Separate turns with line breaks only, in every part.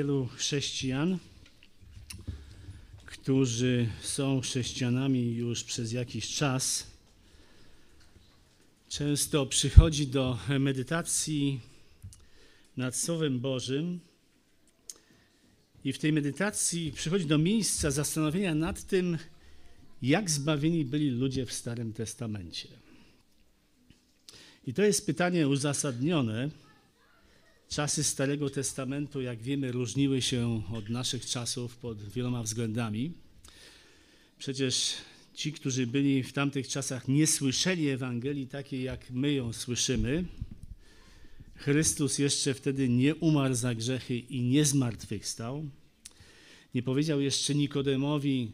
wielu chrześcijan, którzy są chrześcijanami już przez jakiś czas, często przychodzi do medytacji nad Słowem Bożym i w tej medytacji przychodzi do miejsca zastanowienia nad tym, jak zbawieni byli ludzie w Starym Testamencie. I to jest pytanie uzasadnione. Czasy Starego Testamentu, jak wiemy, różniły się od naszych czasów pod wieloma względami. Przecież ci, którzy byli w tamtych czasach, nie słyszeli Ewangelii takiej, jak my ją słyszymy. Chrystus jeszcze wtedy nie umarł za grzechy i nie zmartwychwstał. Nie powiedział jeszcze Nikodemowi,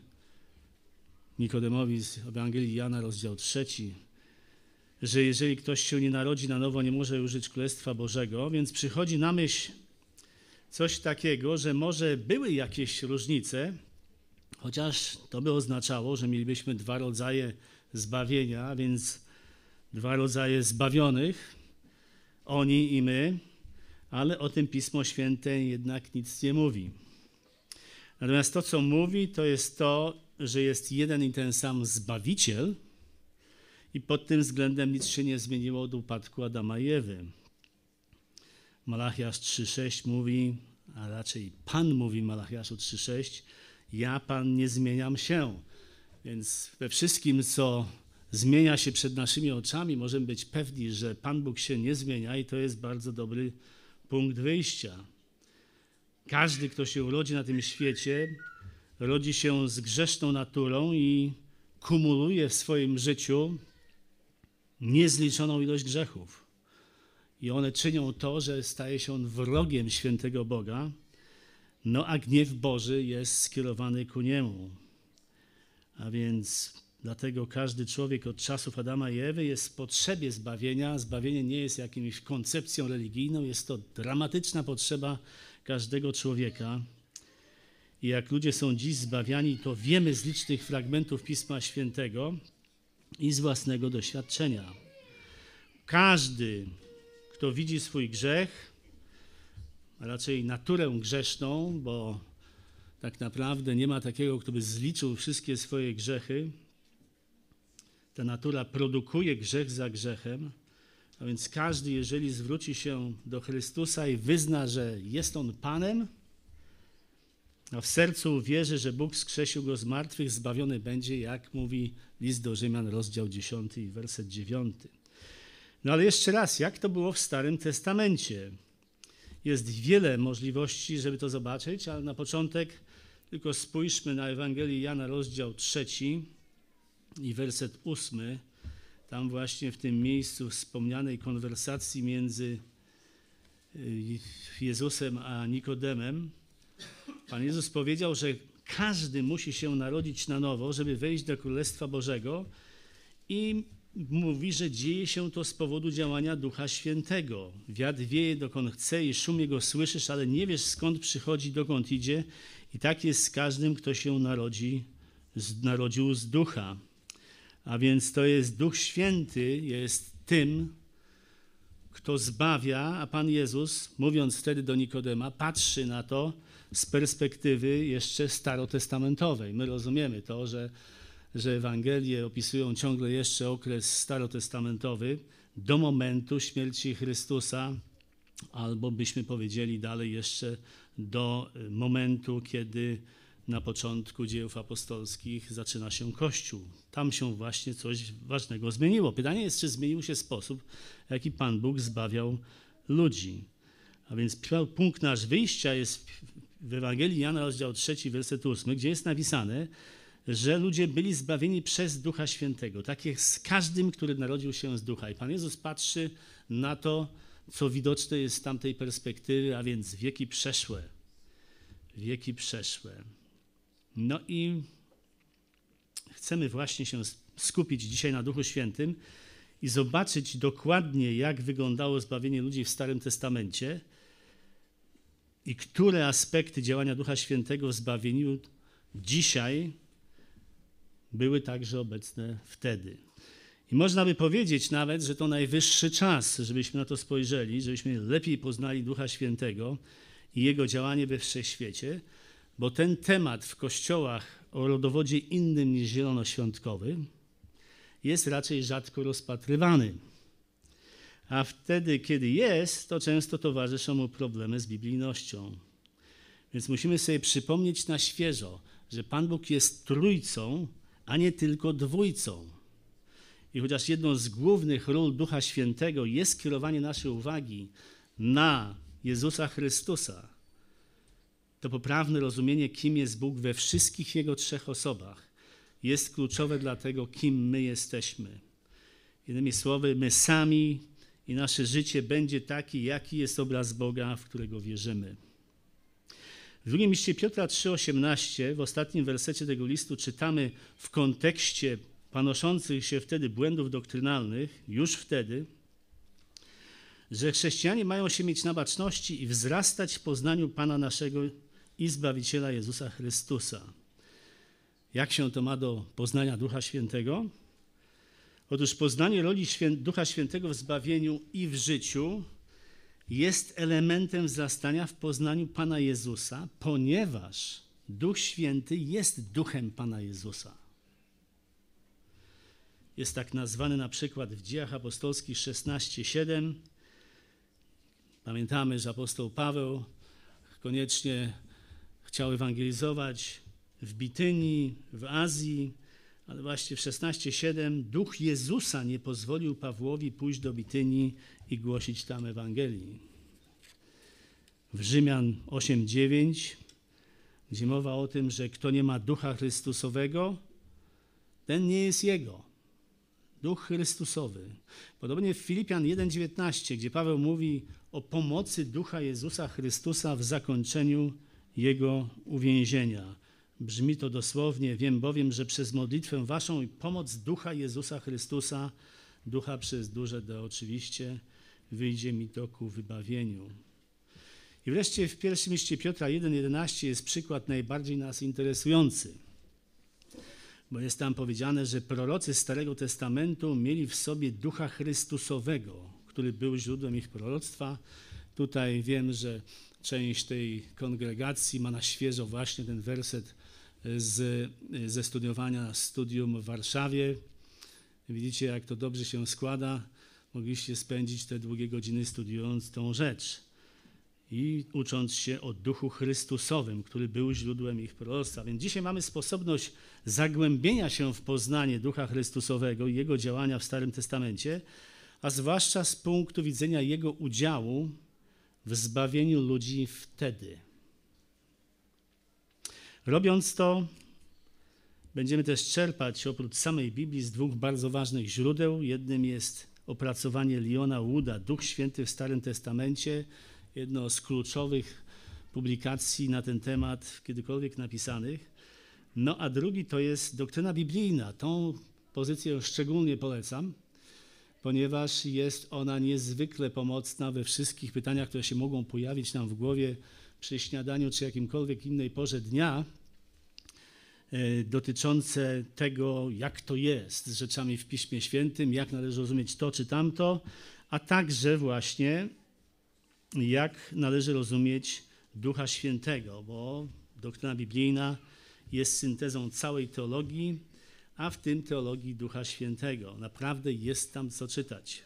Nikodemowi z Ewangelii Jana, rozdział trzeci, że jeżeli ktoś się nie narodzi na nowo, nie może użyć Królestwa Bożego, więc przychodzi na myśl coś takiego, że może były jakieś różnice, chociaż to by oznaczało, że mielibyśmy dwa rodzaje zbawienia, więc dwa rodzaje zbawionych, oni i my, ale o tym Pismo Święte jednak nic nie mówi. Natomiast to, co mówi, to jest to, że jest jeden i ten sam Zbawiciel i pod tym względem nic się nie zmieniło od upadku Adama i Ewy. Malachiasz 3,6 mówi, a raczej Pan mówi Malachiaszu 3,6, ja Pan nie zmieniam się. Więc we wszystkim, co zmienia się przed naszymi oczami, możemy być pewni, że Pan Bóg się nie zmienia i to jest bardzo dobry punkt wyjścia. Każdy, kto się urodzi na tym świecie, rodzi się z grzeszną naturą i kumuluje w swoim życiu niezliczoną ilość grzechów. I one czynią to, że staje się on wrogiem świętego Boga, no a gniew Boży jest skierowany ku niemu. A więc dlatego każdy człowiek od czasów Adama i Ewy jest w potrzebie zbawienia. Zbawienie nie jest jakimś koncepcją religijną, jest to dramatyczna potrzeba każdego człowieka. I jak ludzie są dziś zbawiani, to wiemy z licznych fragmentów Pisma Świętego i z własnego doświadczenia. Każdy, kto widzi swój grzech, a raczej naturę grzeszną, bo tak naprawdę nie ma takiego, kto by zliczył wszystkie swoje grzechy. Ta natura produkuje grzech za grzechem, a więc każdy, jeżeli zwróci się do Chrystusa i wyzna, że jest On Panem, a w sercu wierzy, że Bóg skrzesił go z martwych, zbawiony będzie, jak mówi list do Rzymian, rozdział 10, werset 9. No ale jeszcze raz, jak to było w Starym Testamencie? Jest wiele możliwości, żeby to zobaczyć, ale na początek tylko spójrzmy na Ewangelię Jana, rozdział 3 i werset 8. Tam właśnie w tym miejscu wspomnianej konwersacji między y, Jezusem a Nikodemem, Pan Jezus powiedział, że każdy musi się narodzić na nowo, żeby wejść do Królestwa Bożego i mówi, że dzieje się to z powodu działania Ducha Świętego. Wiatr wieje dokąd chce i szum jego słyszysz, ale nie wiesz skąd przychodzi, dokąd idzie. I tak jest z każdym, kto się narodzi, narodził z Ducha. A więc to jest Duch Święty, jest tym, kto zbawia, a Pan Jezus, mówiąc wtedy do Nikodema, patrzy na to z perspektywy jeszcze starotestamentowej. My rozumiemy to, że, że Ewangelie opisują ciągle jeszcze okres starotestamentowy do momentu śmierci Chrystusa, albo byśmy powiedzieli dalej jeszcze do momentu, kiedy na początku dziejów apostolskich zaczyna się Kościół. Tam się właśnie coś ważnego zmieniło. Pytanie jest, czy zmienił się sposób, w jaki Pan Bóg zbawiał ludzi. A więc punkt nasz wyjścia jest w Ewangelii Jana, rozdział 3, werset 8, gdzie jest napisane, że ludzie byli zbawieni przez Ducha Świętego. Tak jest z każdym, który narodził się z Ducha. I Pan Jezus patrzy na to, co widoczne jest z tamtej perspektywy, a więc wieki przeszłe. Wieki przeszłe. No i chcemy właśnie się skupić dzisiaj na Duchu Świętym i zobaczyć dokładnie, jak wyglądało zbawienie ludzi w Starym Testamencie i które aspekty działania Ducha Świętego w zbawieniu dzisiaj były także obecne wtedy. I można by powiedzieć nawet, że to najwyższy czas, żebyśmy na to spojrzeli, żebyśmy lepiej poznali Ducha Świętego i jego działanie we wszechświecie, bo ten temat w kościołach o rodowodzie innym niż zielonoświątkowy jest raczej rzadko rozpatrywany. A wtedy, kiedy jest, to często towarzyszą mu problemy z biblijnością. Więc musimy sobie przypomnieć na świeżo, że Pan Bóg jest trójcą, a nie tylko dwójcą. I chociaż jedną z głównych ról Ducha Świętego jest kierowanie naszej uwagi na Jezusa Chrystusa, to poprawne rozumienie, kim jest Bóg we wszystkich Jego trzech osobach, jest kluczowe dla tego, kim my jesteśmy. Innymi słowy, my sami i nasze życie będzie taki, jaki jest obraz Boga, w którego wierzymy. W drugim liście Piotra 3,18, w ostatnim wersecie tego listu czytamy w kontekście panoszących się wtedy błędów doktrynalnych, już wtedy, że chrześcijanie mają się mieć na baczności i wzrastać w poznaniu Pana naszego i Zbawiciela Jezusa Chrystusa. Jak się to ma do poznania Ducha Świętego? Otóż poznanie roli Ducha Świętego w zbawieniu i w życiu jest elementem wzrastania w poznaniu Pana Jezusa, ponieważ Duch Święty jest duchem Pana Jezusa. Jest tak nazwany na przykład w Dziejach Apostolskich 16:7. Pamiętamy, że apostoł Paweł koniecznie chciał ewangelizować w Bitynii, w Azji, ale właśnie w 16:7 duch Jezusa nie pozwolił Pawłowi pójść do Bitynii i głosić tam Ewangelii. W Rzymian 8:9, gdzie mowa o tym, że kto nie ma ducha Chrystusowego, ten nie jest jego. Duch Chrystusowy. Podobnie w Filipian 1:19, gdzie Paweł mówi o pomocy ducha Jezusa Chrystusa w zakończeniu jego uwięzienia. Brzmi to dosłownie, wiem bowiem, że przez modlitwę waszą i pomoc Ducha Jezusa Chrystusa, Ducha przez duże D oczywiście, wyjdzie mi to ku wybawieniu. I wreszcie w pierwszym liście Piotra 1,11 jest przykład najbardziej nas interesujący, bo jest tam powiedziane, że prorocy Starego Testamentu mieli w sobie Ducha Chrystusowego, który był źródłem ich proroctwa. Tutaj wiem, że część tej kongregacji ma na świeżo właśnie ten werset z, ze studiowania studium w Warszawie. Widzicie, jak to dobrze się składa. Mogliście spędzić te długie godziny studiując tą rzecz i ucząc się o duchu Chrystusowym, który był źródłem ich proroctwa. Więc dzisiaj mamy sposobność zagłębienia się w poznanie ducha Chrystusowego i jego działania w Starym Testamencie, a zwłaszcza z punktu widzenia jego udziału w zbawieniu ludzi wtedy. Robiąc to, będziemy też czerpać oprócz samej Biblii z dwóch bardzo ważnych źródeł. Jednym jest opracowanie Leona Wooda, Duch Święty w Starym Testamencie, jedno z kluczowych publikacji na ten temat kiedykolwiek napisanych. No a drugi to jest doktryna biblijna. Tą pozycję szczególnie polecam, ponieważ jest ona niezwykle pomocna we wszystkich pytaniach, które się mogą pojawić nam w głowie przy śniadaniu czy jakimkolwiek innej porze dnia, dotyczące tego, jak to jest z rzeczami w Piśmie Świętym, jak należy rozumieć to czy tamto, a także właśnie jak należy rozumieć Ducha Świętego, bo doktryna biblijna jest syntezą całej teologii, a w tym teologii Ducha Świętego. Naprawdę jest tam co czytać.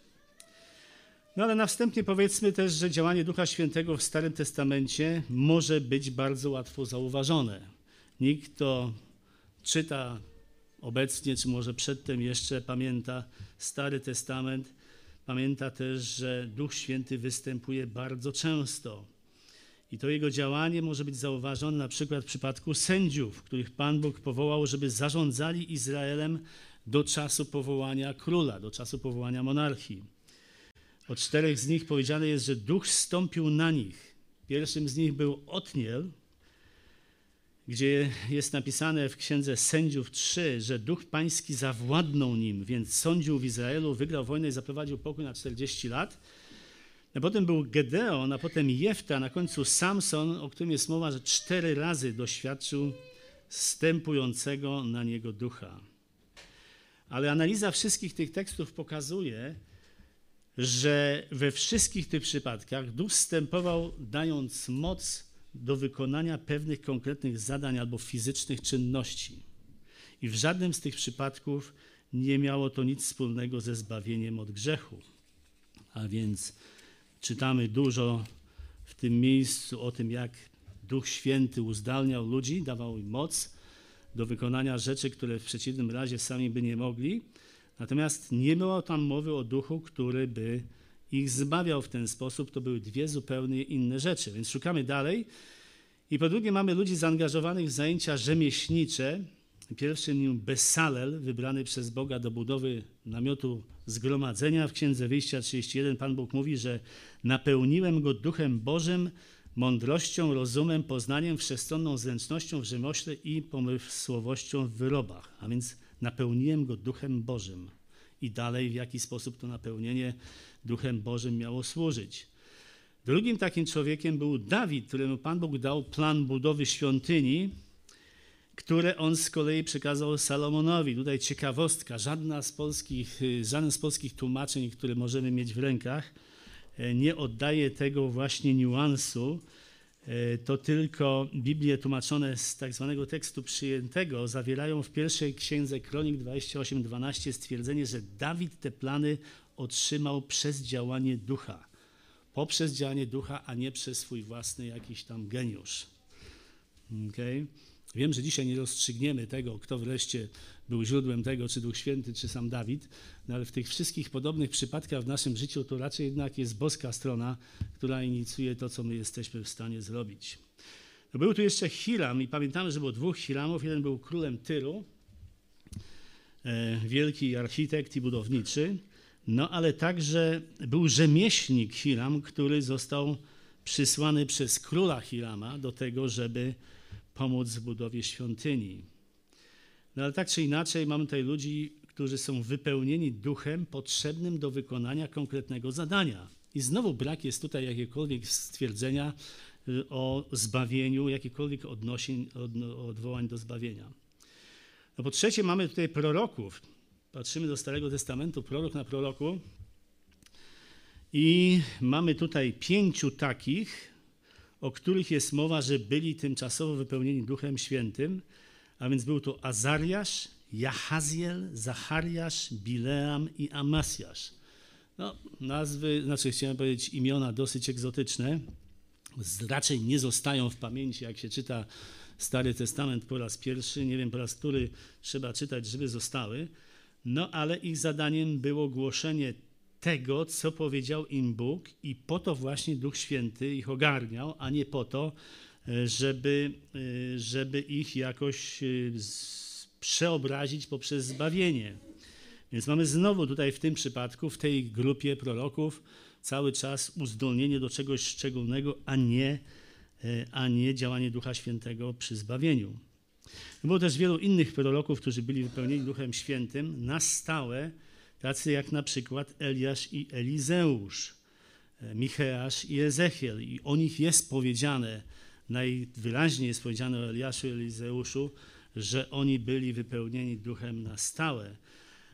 No ale na wstępie powiedzmy też, że działanie Ducha Świętego w Starym Testamencie może być bardzo łatwo zauważone. Nikt, kto czyta obecnie, czy może przedtem jeszcze pamięta Stary Testament, pamięta też, że Duch Święty występuje bardzo często. I to jego działanie może być zauważone na przykład w przypadku sędziów, których Pan Bóg powołał, żeby zarządzali Izraelem do czasu powołania króla, do czasu powołania monarchii. O czterech z nich powiedziane jest, że duch stąpił na nich. Pierwszym z nich był Otniel, gdzie jest napisane w księdze Sędziów 3, że duch pański zawładnął nim, więc sądził w Izraelu, wygrał wojnę i zaprowadził pokój na 40 lat. A potem był Gedeon, a potem Jefta, na końcu Samson, o którym jest mowa, że cztery razy doświadczył stępującego na niego ducha. Ale analiza wszystkich tych tekstów pokazuje, że we wszystkich tych przypadkach Duch wstępował, dając moc do wykonania pewnych konkretnych zadań albo fizycznych czynności. I w żadnym z tych przypadków nie miało to nic wspólnego ze zbawieniem od grzechu. A więc czytamy dużo w tym miejscu o tym, jak Duch Święty uzdalniał ludzi, dawał im moc do wykonania rzeczy, które w przeciwnym razie sami by nie mogli. Natomiast nie było tam mowy o duchu, który by ich zbawiał w ten sposób. To były dwie zupełnie inne rzeczy. Więc szukamy dalej. I po drugie mamy ludzi zaangażowanych w zajęcia rzemieślnicze. Pierwszym nim Besalel, wybrany przez Boga do budowy namiotu zgromadzenia. W Księdze Wyjścia 31 Pan Bóg mówi, że napełniłem go duchem Bożym, mądrością, rozumem, poznaniem, wszechstronną zręcznością w rzemiośle i pomysłowością w wyrobach. A więc napełniłem go duchem Bożym. I dalej w jaki sposób to napełnienie duchem Bożym miało służyć. Drugim takim człowiekiem był Dawid, któremu Pan Bóg dał plan budowy świątyni, które on z kolei przekazał Salomonowi. Tutaj ciekawostka, żadna z polskich, żaden z polskich tłumaczeń, które możemy mieć w rękach, e, nie oddaje tego właśnie niuansu. E, to tylko Biblie tłumaczone z tak zwanego tekstu przyjętego zawierają w pierwszej księdze Kronik 28:12 stwierdzenie, że Dawid te plany otrzymał przez działanie ducha. Poprzez działanie ducha, a nie przez swój własny jakiś tam geniusz. Okay? Wiem, że dzisiaj nie rozstrzygniemy tego, kto wreszcie był źródłem tego, czy Duch Święty, czy sam Dawid, no ale w tych wszystkich podobnych przypadkach w naszym życiu to raczej jednak jest boska strona, która inicjuje to, co my jesteśmy w stanie zrobić. No był tu jeszcze Hiram i pamiętamy, że było dwóch Hiramów. Jeden był królem Tyru, e, wielki architekt i budowniczy, no ale także był rzemieślnik Hiram, który został przysłany przez króla Hirama do tego, żeby pomóc w budowie świątyni. No ale tak czy inaczej, mamy tutaj ludzi, którzy są wypełnieni duchem potrzebnym do wykonania konkretnego zadania. I znowu brak jest tutaj jakiegokolwiek stwierdzenia y, o zbawieniu, jakichkolwiek odnosień, odwołań do zbawienia. No po trzecie, mamy tutaj proroków. Patrzymy do Starego Testamentu, prorok na proroku. I mamy tutaj pięciu takich, o których jest mowa, że byli tymczasowo wypełnieni Duchem Świętym, a więc był to Azariasz, Jahaziel, Zachariasz, Bileam i Amasjasz. No, nazwy, znaczy chciałem powiedzieć imiona dosyć egzotyczne, raczej nie zostają w pamięci, jak się czyta Stary Testament po raz pierwszy, nie wiem po raz który trzeba czytać, żeby zostały, no ale ich zadaniem było głoszenie tego, co powiedział im Bóg, i po to właśnie Duch Święty ich ogarniał, a nie po to, e, żeby, e, żeby ich jakoś e, przeobrazić poprzez zbawienie. Więc mamy znowu tutaj w tym przypadku, w tej grupie proroków, cały czas uzdolnienie do czegoś szczególnego, a nie, a nie działanie Ducha Świętego przy zbawieniu. Było też wielu innych proroków, którzy byli wypełnieni Duchem Świętym na stałe, tacy jak na przykład Eliasz i Elizeusz, e, Micheasz i Ezechiel. I o nich jest powiedziane, najwyraźniej jest powiedziane o Eliaszu i Elizeuszu, że oni byli wypełnieni duchem na stałe.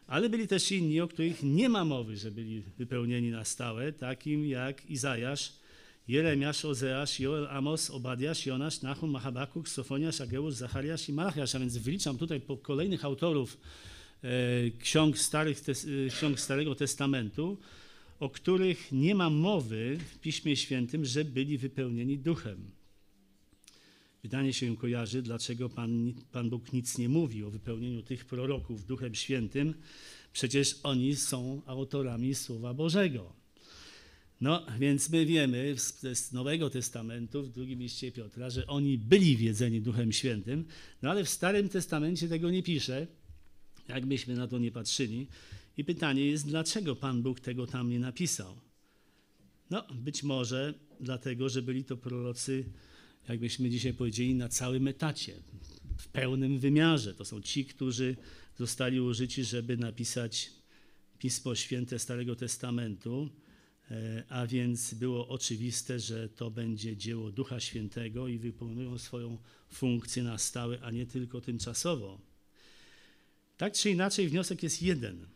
Ale byli też inni, o których nie ma mowy, że byli wypełnieni na stałe, takim jak Izajasz, Jeremiasz, Ozeasz, Joel, Amos, Obadiasz, Jonasz, Nahum, Machabakuk, Sofoniasz, Ageusz, Zachariasz i Malachiasz. A więc wyliczam tutaj po kolejnych autorów E, ksiąg, starych, e, ksiąg Starego Testamentu, o których nie ma mowy w Piśmie Świętym, że byli wypełnieni duchem. Pytanie się kojarzy, dlaczego Pan, Pan Bóg nic nie mówi o wypełnieniu tych proroków Duchem Świętym, przecież oni są autorami Słowa Bożego. No, więc my wiemy z Nowego Testamentu, w drugim liście Piotra, że oni byli wiedzeni Duchem Świętym, no ale w Starym Testamencie tego nie pisze jakbyśmy na to nie patrzyli. I pytanie jest, dlaczego Pan Bóg tego tam nie napisał? No, być może dlatego, że byli to prorocy, jakbyśmy dzisiaj powiedzieli, na całym etacie, w pełnym wymiarze. To są ci, którzy zostali użyci, żeby napisać Pismo Święte Starego Testamentu, a więc było oczywiste, że to będzie dzieło Ducha Świętego i wypełnią swoją funkcję na stałe, a nie tylko tymczasowo. Tak czy inaczej, wniosek jest jeden,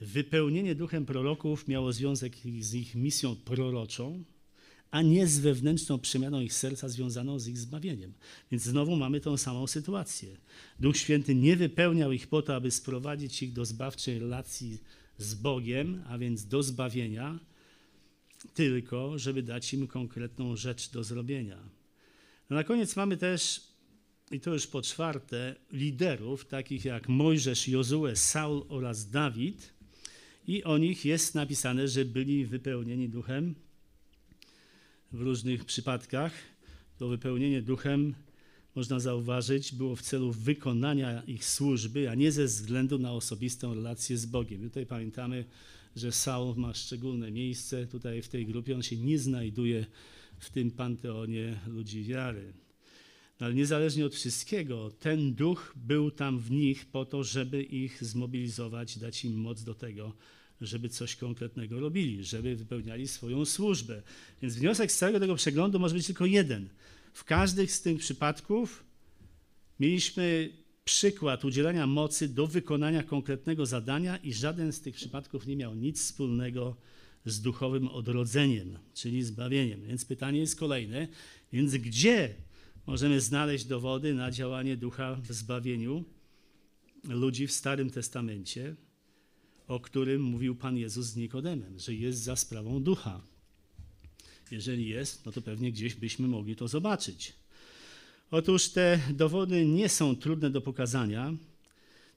wypełnienie duchem proroków miało związek z ich misją proroczą, a nie z wewnętrzną przemianą ich serca związaną z ich zbawieniem. Więc znowu mamy tą samą sytuację. Duch Święty nie wypełniał ich po to, aby sprowadzić ich do zbawczej relacji z Bogiem, a więc do zbawienia, tylko żeby dać im konkretną rzecz do zrobienia. No na koniec mamy też, i to już po czwarte, liderów, takich jak Mojżesz, Jozue, Saul oraz Dawid. I o nich jest napisane, że byli wypełnieni duchem w różnych przypadkach. To wypełnienie duchem, można zauważyć, było w celu wykonania ich służby, a nie ze względu na osobistą relację z Bogiem. Tutaj pamiętamy, że Saul ma szczególne miejsce tutaj w tej grupie. On się nie znajduje w tym panteonie ludzi wiary. No ale niezależnie od wszystkiego, ten duch był tam w nich po to, żeby ich zmobilizować, dać im moc do tego, żeby coś konkretnego robili, żeby wypełniali swoją służbę. Więc wniosek z całego tego przeglądu może być tylko jeden. W każdym z tych przypadków mieliśmy przykład udzielania mocy do wykonania konkretnego zadania i żaden z tych przypadków nie miał nic wspólnego z duchowym odrodzeniem, czyli zbawieniem. Więc pytanie jest kolejne, więc gdzie możemy znaleźć dowody na działanie ducha w zbawieniu ludzi w Starym Testamencie, o którym mówił Pan Jezus z Nikodemem, że jest za sprawą ducha. Jeżeli jest, no to pewnie gdzieś byśmy mogli to zobaczyć. Otóż te dowody nie są trudne do pokazania,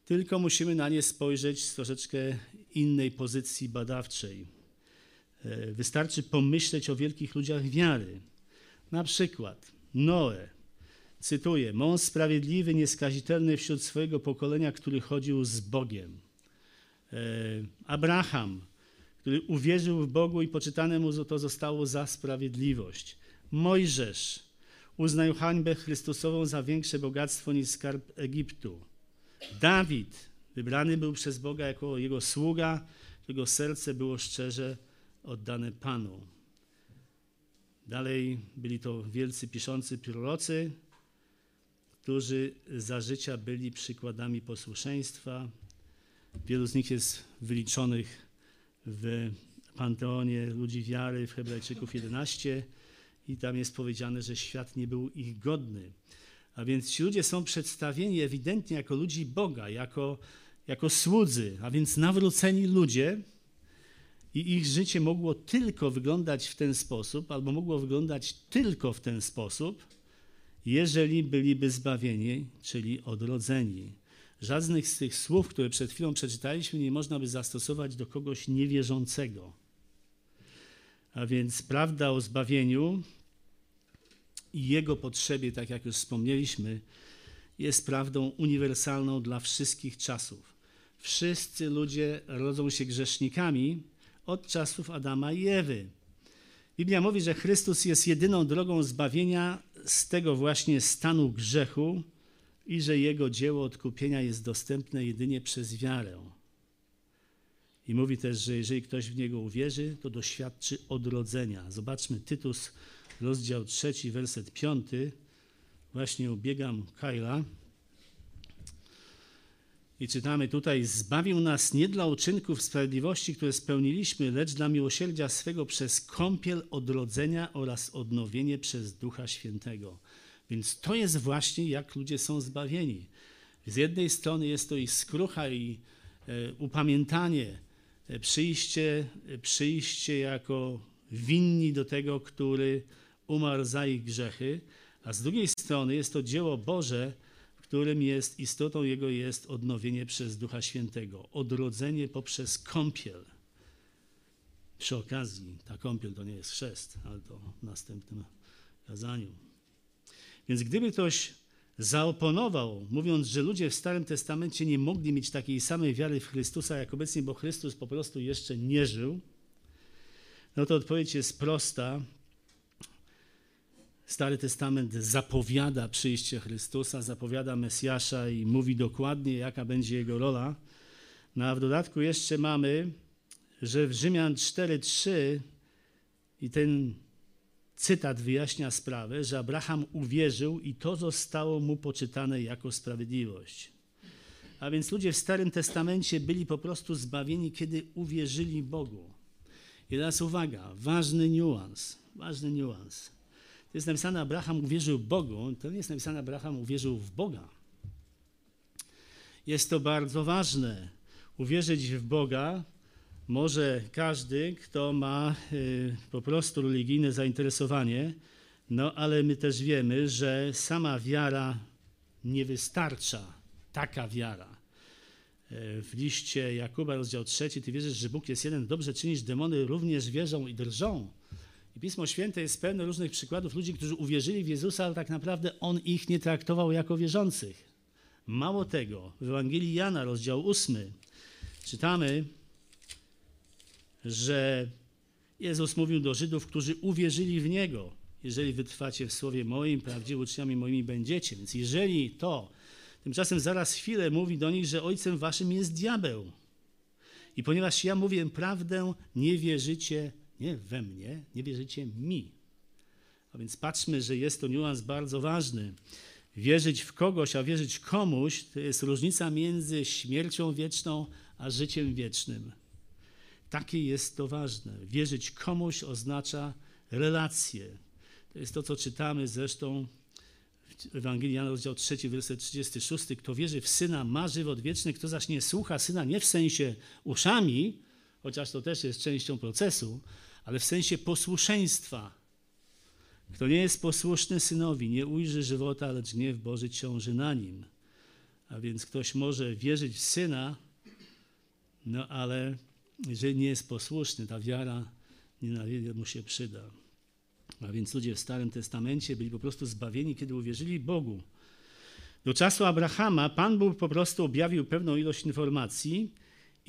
tylko musimy na nie spojrzeć z troszeczkę innej pozycji badawczej. E, wystarczy pomyśleć o wielkich ludziach wiary. Na przykład Noe, cytuję, mąż sprawiedliwy, nieskazitelny wśród swojego pokolenia, który chodził z Bogiem. E, Abraham, który uwierzył w Bogu i poczytane mu to zostało za sprawiedliwość. Mojżesz uznał hańbę Chrystusową za większe bogactwo niż skarb Egiptu. Dawid wybrany był przez Boga jako jego sługa, którego serce było szczerze oddane Panu. Dalej byli to wielcy piszący prorocy, którzy za życia byli przykładami posłuszeństwa, Wielu z nich jest wyliczonych w Panteonie ludzi wiary w Hebrajczyków 11 i tam jest powiedziane, że świat nie był ich godny. A więc ci ludzie są przedstawieni ewidentnie jako ludzi Boga, jako, jako słudzy, a więc nawróceni ludzie i ich życie mogło tylko wyglądać w ten sposób, albo mogło wyglądać tylko w ten sposób, jeżeli byliby zbawieni, czyli odrodzeni. Żadnych z tych słów, które przed chwilą przeczytaliśmy, nie można by zastosować do kogoś niewierzącego. A więc prawda o zbawieniu i jego potrzebie, tak jak już wspomnieliśmy, jest prawdą uniwersalną dla wszystkich czasów. Wszyscy ludzie rodzą się grzesznikami od czasów Adama i Ewy. Biblia mówi, że Chrystus jest jedyną drogą zbawienia z tego właśnie stanu grzechu, i że Jego dzieło odkupienia jest dostępne jedynie przez wiarę. I mówi też, że jeżeli ktoś w Niego uwierzy, to doświadczy odrodzenia. Zobaczmy Tytus, rozdział trzeci, werset piąty. Właśnie ubiegam Kaila. I czytamy tutaj, zbawił nas nie dla uczynków sprawiedliwości, które spełniliśmy, lecz dla miłosierdzia swego przez kąpiel odrodzenia oraz odnowienie przez Ducha Świętego. Więc to jest właśnie jak ludzie są zbawieni. Z jednej strony jest to ich skrucha i e, upamiętanie, e, przyjście, e, przyjście jako winni do tego, który umarł za ich grzechy, a z drugiej strony jest to dzieło Boże, w którym jest istotą Jego jest odnowienie przez Ducha Świętego, odrodzenie poprzez kąpiel. Przy okazji, ta kąpiel to nie jest chrzest, ale to w następnym kazaniu. Więc gdyby ktoś zaoponował, mówiąc, że ludzie w Starym Testamencie nie mogli mieć takiej samej wiary w Chrystusa jak obecnie, bo Chrystus po prostu jeszcze nie żył, no to odpowiedź jest prosta. Stary Testament zapowiada przyjście Chrystusa, zapowiada Mesjasza i mówi dokładnie, jaka będzie jego rola. No a w dodatku jeszcze mamy, że w Rzymian 4:3 i ten cytat wyjaśnia sprawę, że Abraham uwierzył i to zostało mu poczytane jako sprawiedliwość. A więc ludzie w Starym Testamencie byli po prostu zbawieni, kiedy uwierzyli Bogu. I teraz uwaga, ważny niuans, ważny niuans. To jest napisane, Abraham uwierzył Bogu, to nie jest napisane, Abraham uwierzył w Boga. Jest to bardzo ważne. Uwierzyć w Boga może każdy, kto ma y, po prostu religijne zainteresowanie, no ale my też wiemy, że sama wiara nie wystarcza. Taka wiara. Y, w liście Jakuba, rozdział 3, ty wierzysz, że Bóg jest jeden, dobrze czynisz, demony również wierzą i drżą. Pismo Święte jest pełne różnych przykładów ludzi, którzy uwierzyli w Jezusa, ale tak naprawdę On ich nie traktował jako wierzących. Mało tego, w Ewangelii Jana, rozdział 8, czytamy, że Jezus mówił do Żydów, którzy uwierzyli w Niego. Jeżeli wytrwacie w słowie moim, prawdziwie uczniami moimi będziecie. Więc jeżeli to, tymczasem zaraz chwilę mówi do nich, że ojcem waszym jest diabeł. I ponieważ ja mówię prawdę, nie wierzycie nie we mnie, nie wierzycie mi. A więc patrzmy, że jest to niuans bardzo ważny. Wierzyć w kogoś, a wierzyć komuś, to jest różnica między śmiercią wieczną a życiem wiecznym. Takie jest to ważne. Wierzyć komuś oznacza relacje. To jest to, co czytamy zresztą w Ewangelii Jana, rozdział 3, werset 36. Kto wierzy w Syna, ma żywot wieczny, kto zaś nie słucha Syna, nie w sensie uszami, chociaż to też jest częścią procesu, ale w sensie posłuszeństwa. Kto nie jest posłuszny Synowi, nie ujrzy żywota, lecz gniew Boży ciąży na nim. A więc ktoś może wierzyć w Syna, no ale jeżeli nie jest posłuszny, ta wiara nie na wiele mu się przyda. A więc ludzie w Starym Testamencie byli po prostu zbawieni, kiedy uwierzyli Bogu. Do czasu Abrahama Pan Bóg po prostu objawił pewną ilość informacji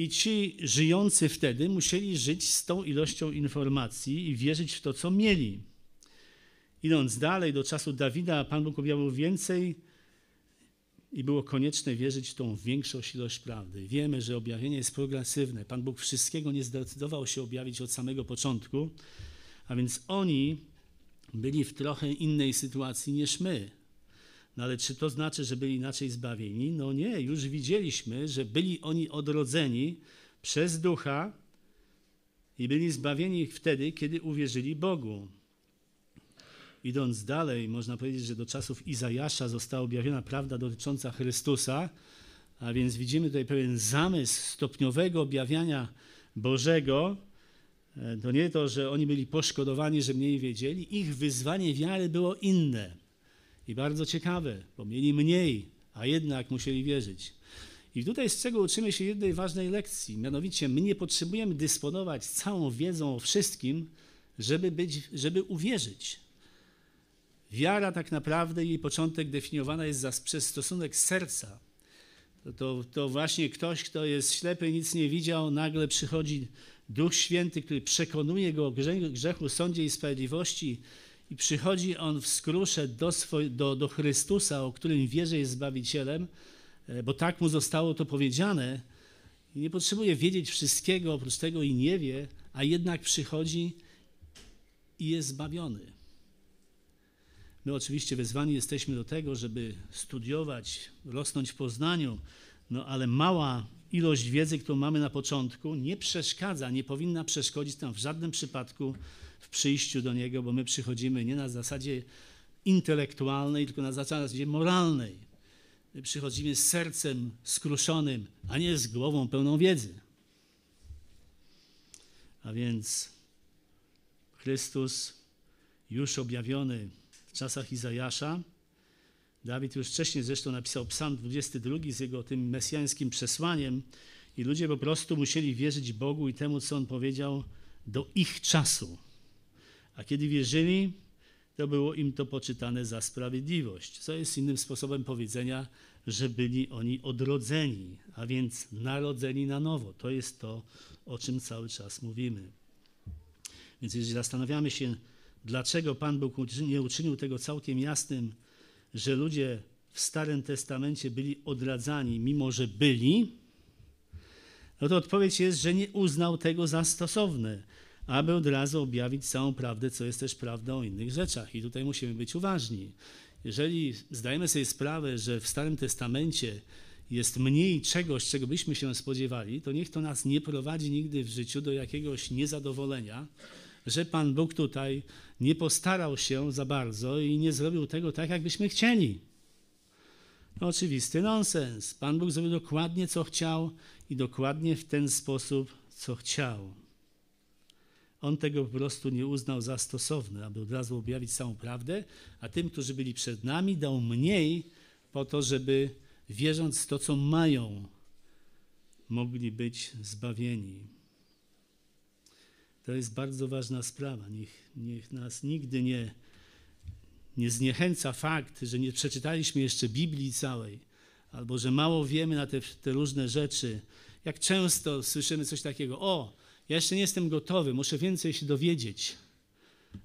i ci żyjący wtedy musieli żyć z tą ilością informacji i wierzyć w to, co mieli. Idąc dalej do czasu Dawida, Pan Bóg objawił więcej i było konieczne wierzyć w tą większą ilość prawdy. Wiemy, że objawienie jest progresywne. Pan Bóg wszystkiego nie zdecydował się objawić od samego początku, a więc oni byli w trochę innej sytuacji niż my. No ale czy to znaczy, że byli inaczej zbawieni? No nie, już widzieliśmy, że byli oni odrodzeni przez ducha i byli zbawieni wtedy, kiedy uwierzyli Bogu. Idąc dalej, można powiedzieć, że do czasów Izajasza została objawiona prawda dotycząca Chrystusa, a więc widzimy tutaj pewien zamysł stopniowego objawiania Bożego. E, to nie to, że oni byli poszkodowani, że mniej wiedzieli, ich wyzwanie wiary było inne i bardzo ciekawe, bo mieli mniej, a jednak musieli wierzyć. I tutaj z czego uczymy się jednej ważnej lekcji, mianowicie my nie potrzebujemy dysponować całą wiedzą o wszystkim, żeby, być, żeby uwierzyć. Wiara tak naprawdę, jej początek definiowana jest za, przez stosunek serca. To, to, to właśnie ktoś, kto jest ślepy, nic nie widział, nagle przychodzi Duch Święty, który przekonuje go o grzechu, sądzie i sprawiedliwości i przychodzi on w skrusze do, do, do Chrystusa, o którym wierzy jest Zbawicielem, e, bo tak mu zostało to powiedziane. I nie potrzebuje wiedzieć wszystkiego, oprócz tego i nie wie, a jednak przychodzi i jest zbawiony. My oczywiście wezwani jesteśmy do tego, żeby studiować, rosnąć w poznaniu, no ale mała ilość wiedzy, którą mamy na początku, nie przeszkadza, nie powinna przeszkodzić nam w żadnym przypadku w przyjściu do Niego, bo my przychodzimy nie na zasadzie intelektualnej, tylko na zasadzie moralnej. My przychodzimy z sercem skruszonym, a nie z głową pełną wiedzy. A więc Chrystus już objawiony w czasach Izajasza. Dawid już wcześniej zresztą napisał Psalm 22 z jego tym mesjańskim przesłaniem i ludzie po prostu musieli wierzyć Bogu i temu, co On powiedział do ich czasu. A kiedy wierzyli, to było im to poczytane za sprawiedliwość, co jest innym sposobem powiedzenia, że byli oni odrodzeni, a więc narodzeni na nowo. To jest to, o czym cały czas mówimy. Więc jeżeli zastanawiamy się, dlaczego Pan Bóg nie uczynił tego całkiem jasnym, że ludzie w Starym Testamencie byli odradzani, mimo że byli, no to odpowiedź jest, że nie uznał tego za stosowne aby od razu objawić całą prawdę, co jest też prawdą o innych rzeczach. I tutaj musimy być uważni. Jeżeli zdajemy sobie sprawę, że w Starym Testamencie jest mniej czegoś, czego byśmy się spodziewali, to niech to nas nie prowadzi nigdy w życiu do jakiegoś niezadowolenia, że Pan Bóg tutaj nie postarał się za bardzo i nie zrobił tego tak, jakbyśmy chcieli. No, oczywisty nonsens. Pan Bóg zrobił dokładnie, co chciał i dokładnie w ten sposób, co chciał. On tego po prostu nie uznał za stosowne, aby od razu objawić całą prawdę, a tym, którzy byli przed nami, dał mniej po to, żeby wierząc w to, co mają, mogli być zbawieni. To jest bardzo ważna sprawa. Niech, niech nas nigdy nie, nie zniechęca fakt, że nie przeczytaliśmy jeszcze Biblii całej, albo że mało wiemy na te, te różne rzeczy. Jak często słyszymy coś takiego: O, ja jeszcze nie jestem gotowy, muszę więcej się dowiedzieć.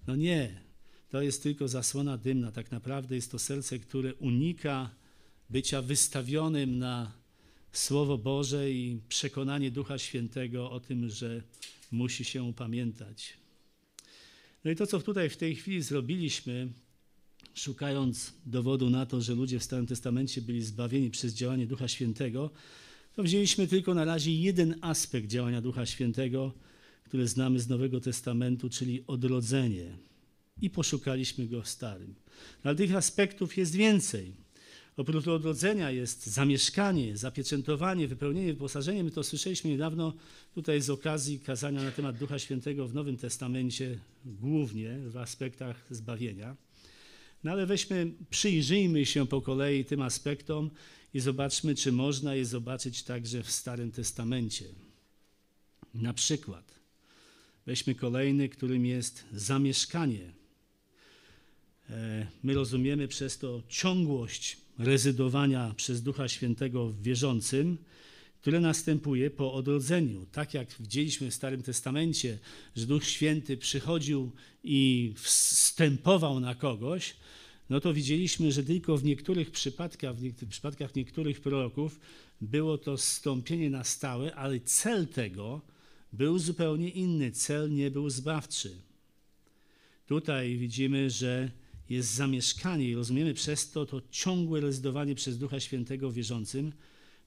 No nie, to jest tylko zasłona dymna. Tak naprawdę jest to serce, które unika bycia wystawionym na Słowo Boże i przekonanie Ducha Świętego o tym, że musi się upamiętać. No i to, co tutaj w tej chwili zrobiliśmy, szukając dowodu na to, że ludzie w Starym Testamencie byli zbawieni przez działanie Ducha Świętego, to wzięliśmy tylko na razie jeden aspekt działania Ducha Świętego, który znamy z Nowego Testamentu, czyli odrodzenie. I poszukaliśmy go w Starym. Ale tych aspektów jest więcej. Oprócz odrodzenia jest zamieszkanie, zapieczętowanie, wypełnienie, wyposażenie. My to słyszeliśmy niedawno tutaj z okazji kazania na temat Ducha Świętego w Nowym Testamencie, głównie w aspektach zbawienia. No ale weźmy, przyjrzyjmy się po kolei tym aspektom i zobaczmy, czy można je zobaczyć także w Starym Testamencie. Na przykład, weźmy kolejny, którym jest zamieszkanie. E, my rozumiemy przez to ciągłość rezydowania przez Ducha Świętego w wierzącym, które następuje po odrodzeniu. Tak jak widzieliśmy w Starym Testamencie, że Duch Święty przychodził i wstępował na kogoś, no to widzieliśmy, że tylko w niektórych przypadkach, w, niektórych przypadkach niektórych proroków było to zstąpienie na stałe, ale cel tego był zupełnie inny. Cel nie był zbawczy. Tutaj widzimy, że jest zamieszkanie i rozumiemy przez to to ciągłe rezydowanie przez Ducha Świętego wierzącym,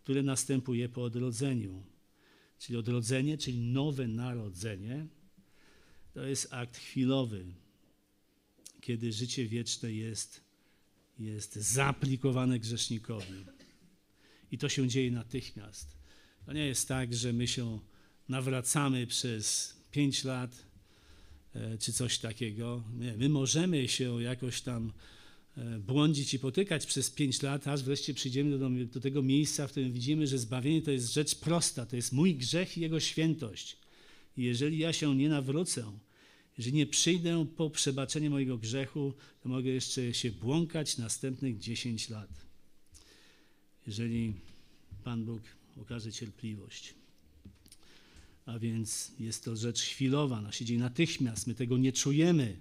które następuje po odrodzeniu. Czyli odrodzenie, czyli nowe narodzenie, to jest akt chwilowy, kiedy życie wieczne jest, jest zaaplikowane grzesznikowi. I to się dzieje natychmiast. To nie jest tak, że my się nawracamy przez pięć lat, E, czy coś takiego. Nie, my możemy się jakoś tam e, błądzić i potykać przez pięć lat, aż wreszcie przyjdziemy do, do tego miejsca, w którym widzimy, że zbawienie to jest rzecz prosta, to jest mój grzech i jego świętość. I jeżeli ja się nie nawrócę, jeżeli nie przyjdę po przebaczenie mojego grzechu, to mogę jeszcze się błąkać następnych 10 lat. Jeżeli Pan Bóg okaże cierpliwość a więc jest to rzecz chwilowa, ona się dzieje natychmiast, my tego nie czujemy.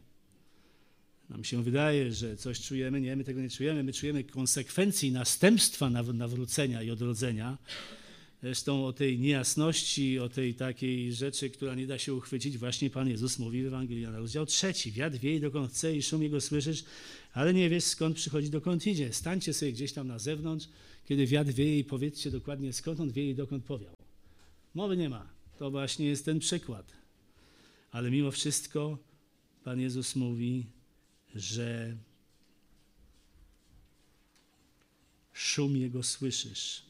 Nam się wydaje, że coś czujemy, nie, my tego nie czujemy, my czujemy konsekwencji, następstwa nawrócenia i odrodzenia. Zresztą o tej niejasności, o tej takiej rzeczy, która nie da się uchwycić, właśnie Pan Jezus mówi w Ewangelii na rozdział trzeci. Wiatr wieje dokąd chce i szum jego słyszysz, ale nie wiesz skąd przychodzi, dokąd idzie. Stańcie sobie gdzieś tam na zewnątrz, kiedy wiatr wieje i powiedzcie dokładnie skąd on wieje i dokąd powiał. Mowy nie ma. To właśnie jest ten przykład. Ale mimo wszystko Pan Jezus mówi, że szum Jego słyszysz.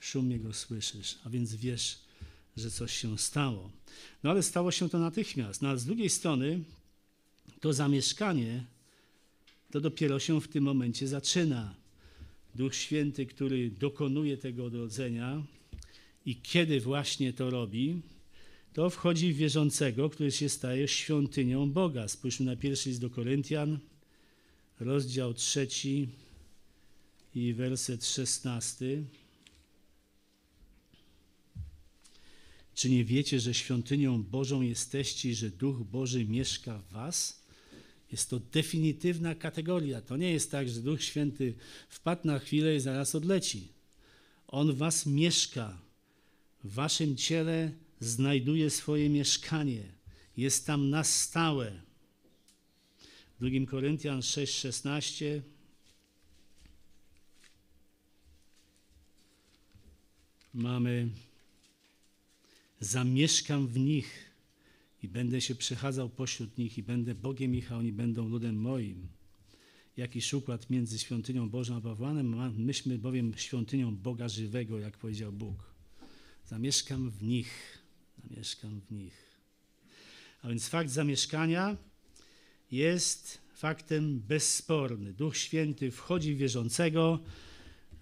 Szum Jego słyszysz, a więc wiesz, że coś się stało. No ale stało się to natychmiast. No ale z drugiej strony to zamieszkanie to dopiero się w tym momencie zaczyna. Duch Święty, który dokonuje tego odrodzenia, i kiedy właśnie to robi, to wchodzi w wierzącego, który się staje świątynią Boga. Spójrzmy na pierwszy list do Koryntian, rozdział trzeci i werset szesnasty. Czy nie wiecie, że świątynią Bożą jesteście i że Duch Boży mieszka w was? Jest to definitywna kategoria. To nie jest tak, że Duch Święty wpadł na chwilę i zaraz odleci. On w was mieszka w waszym ciele znajduje swoje mieszkanie. Jest tam na stałe. 2 Koryntian 6:16 mamy zamieszkam w nich i będę się przechadzał pośród nich i będę Bogiem ich, a oni będą ludem moim. Jakiś układ między świątynią Bożą a bałwanem? Myśmy bowiem świątynią Boga żywego, jak powiedział Bóg. Zamieszkam w nich, zamieszkam w nich. A więc fakt zamieszkania jest faktem bezsporny. Duch Święty wchodzi w wierzącego,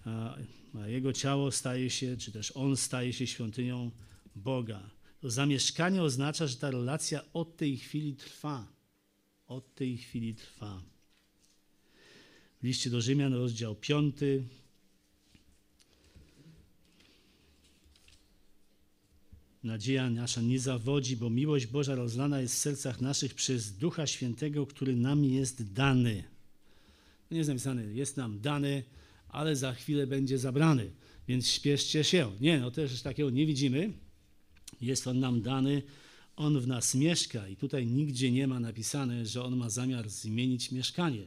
a, a jego ciało staje się, czy też on staje się świątynią Boga. To zamieszkanie oznacza, że ta relacja od tej chwili trwa. Od tej chwili trwa. W liście do Rzymian, rozdział 5. Nadzieja nasza nie zawodzi, bo miłość Boża rozlana jest w sercach naszych przez Ducha Świętego, który nam jest dany. Nie jest napisane, jest nam dany, ale za chwilę będzie zabrany, więc śpieszcie się. Nie, no też takiego nie widzimy. Jest on nam dany, on w nas mieszka i tutaj nigdzie nie ma napisane, że on ma zamiar zmienić mieszkanie.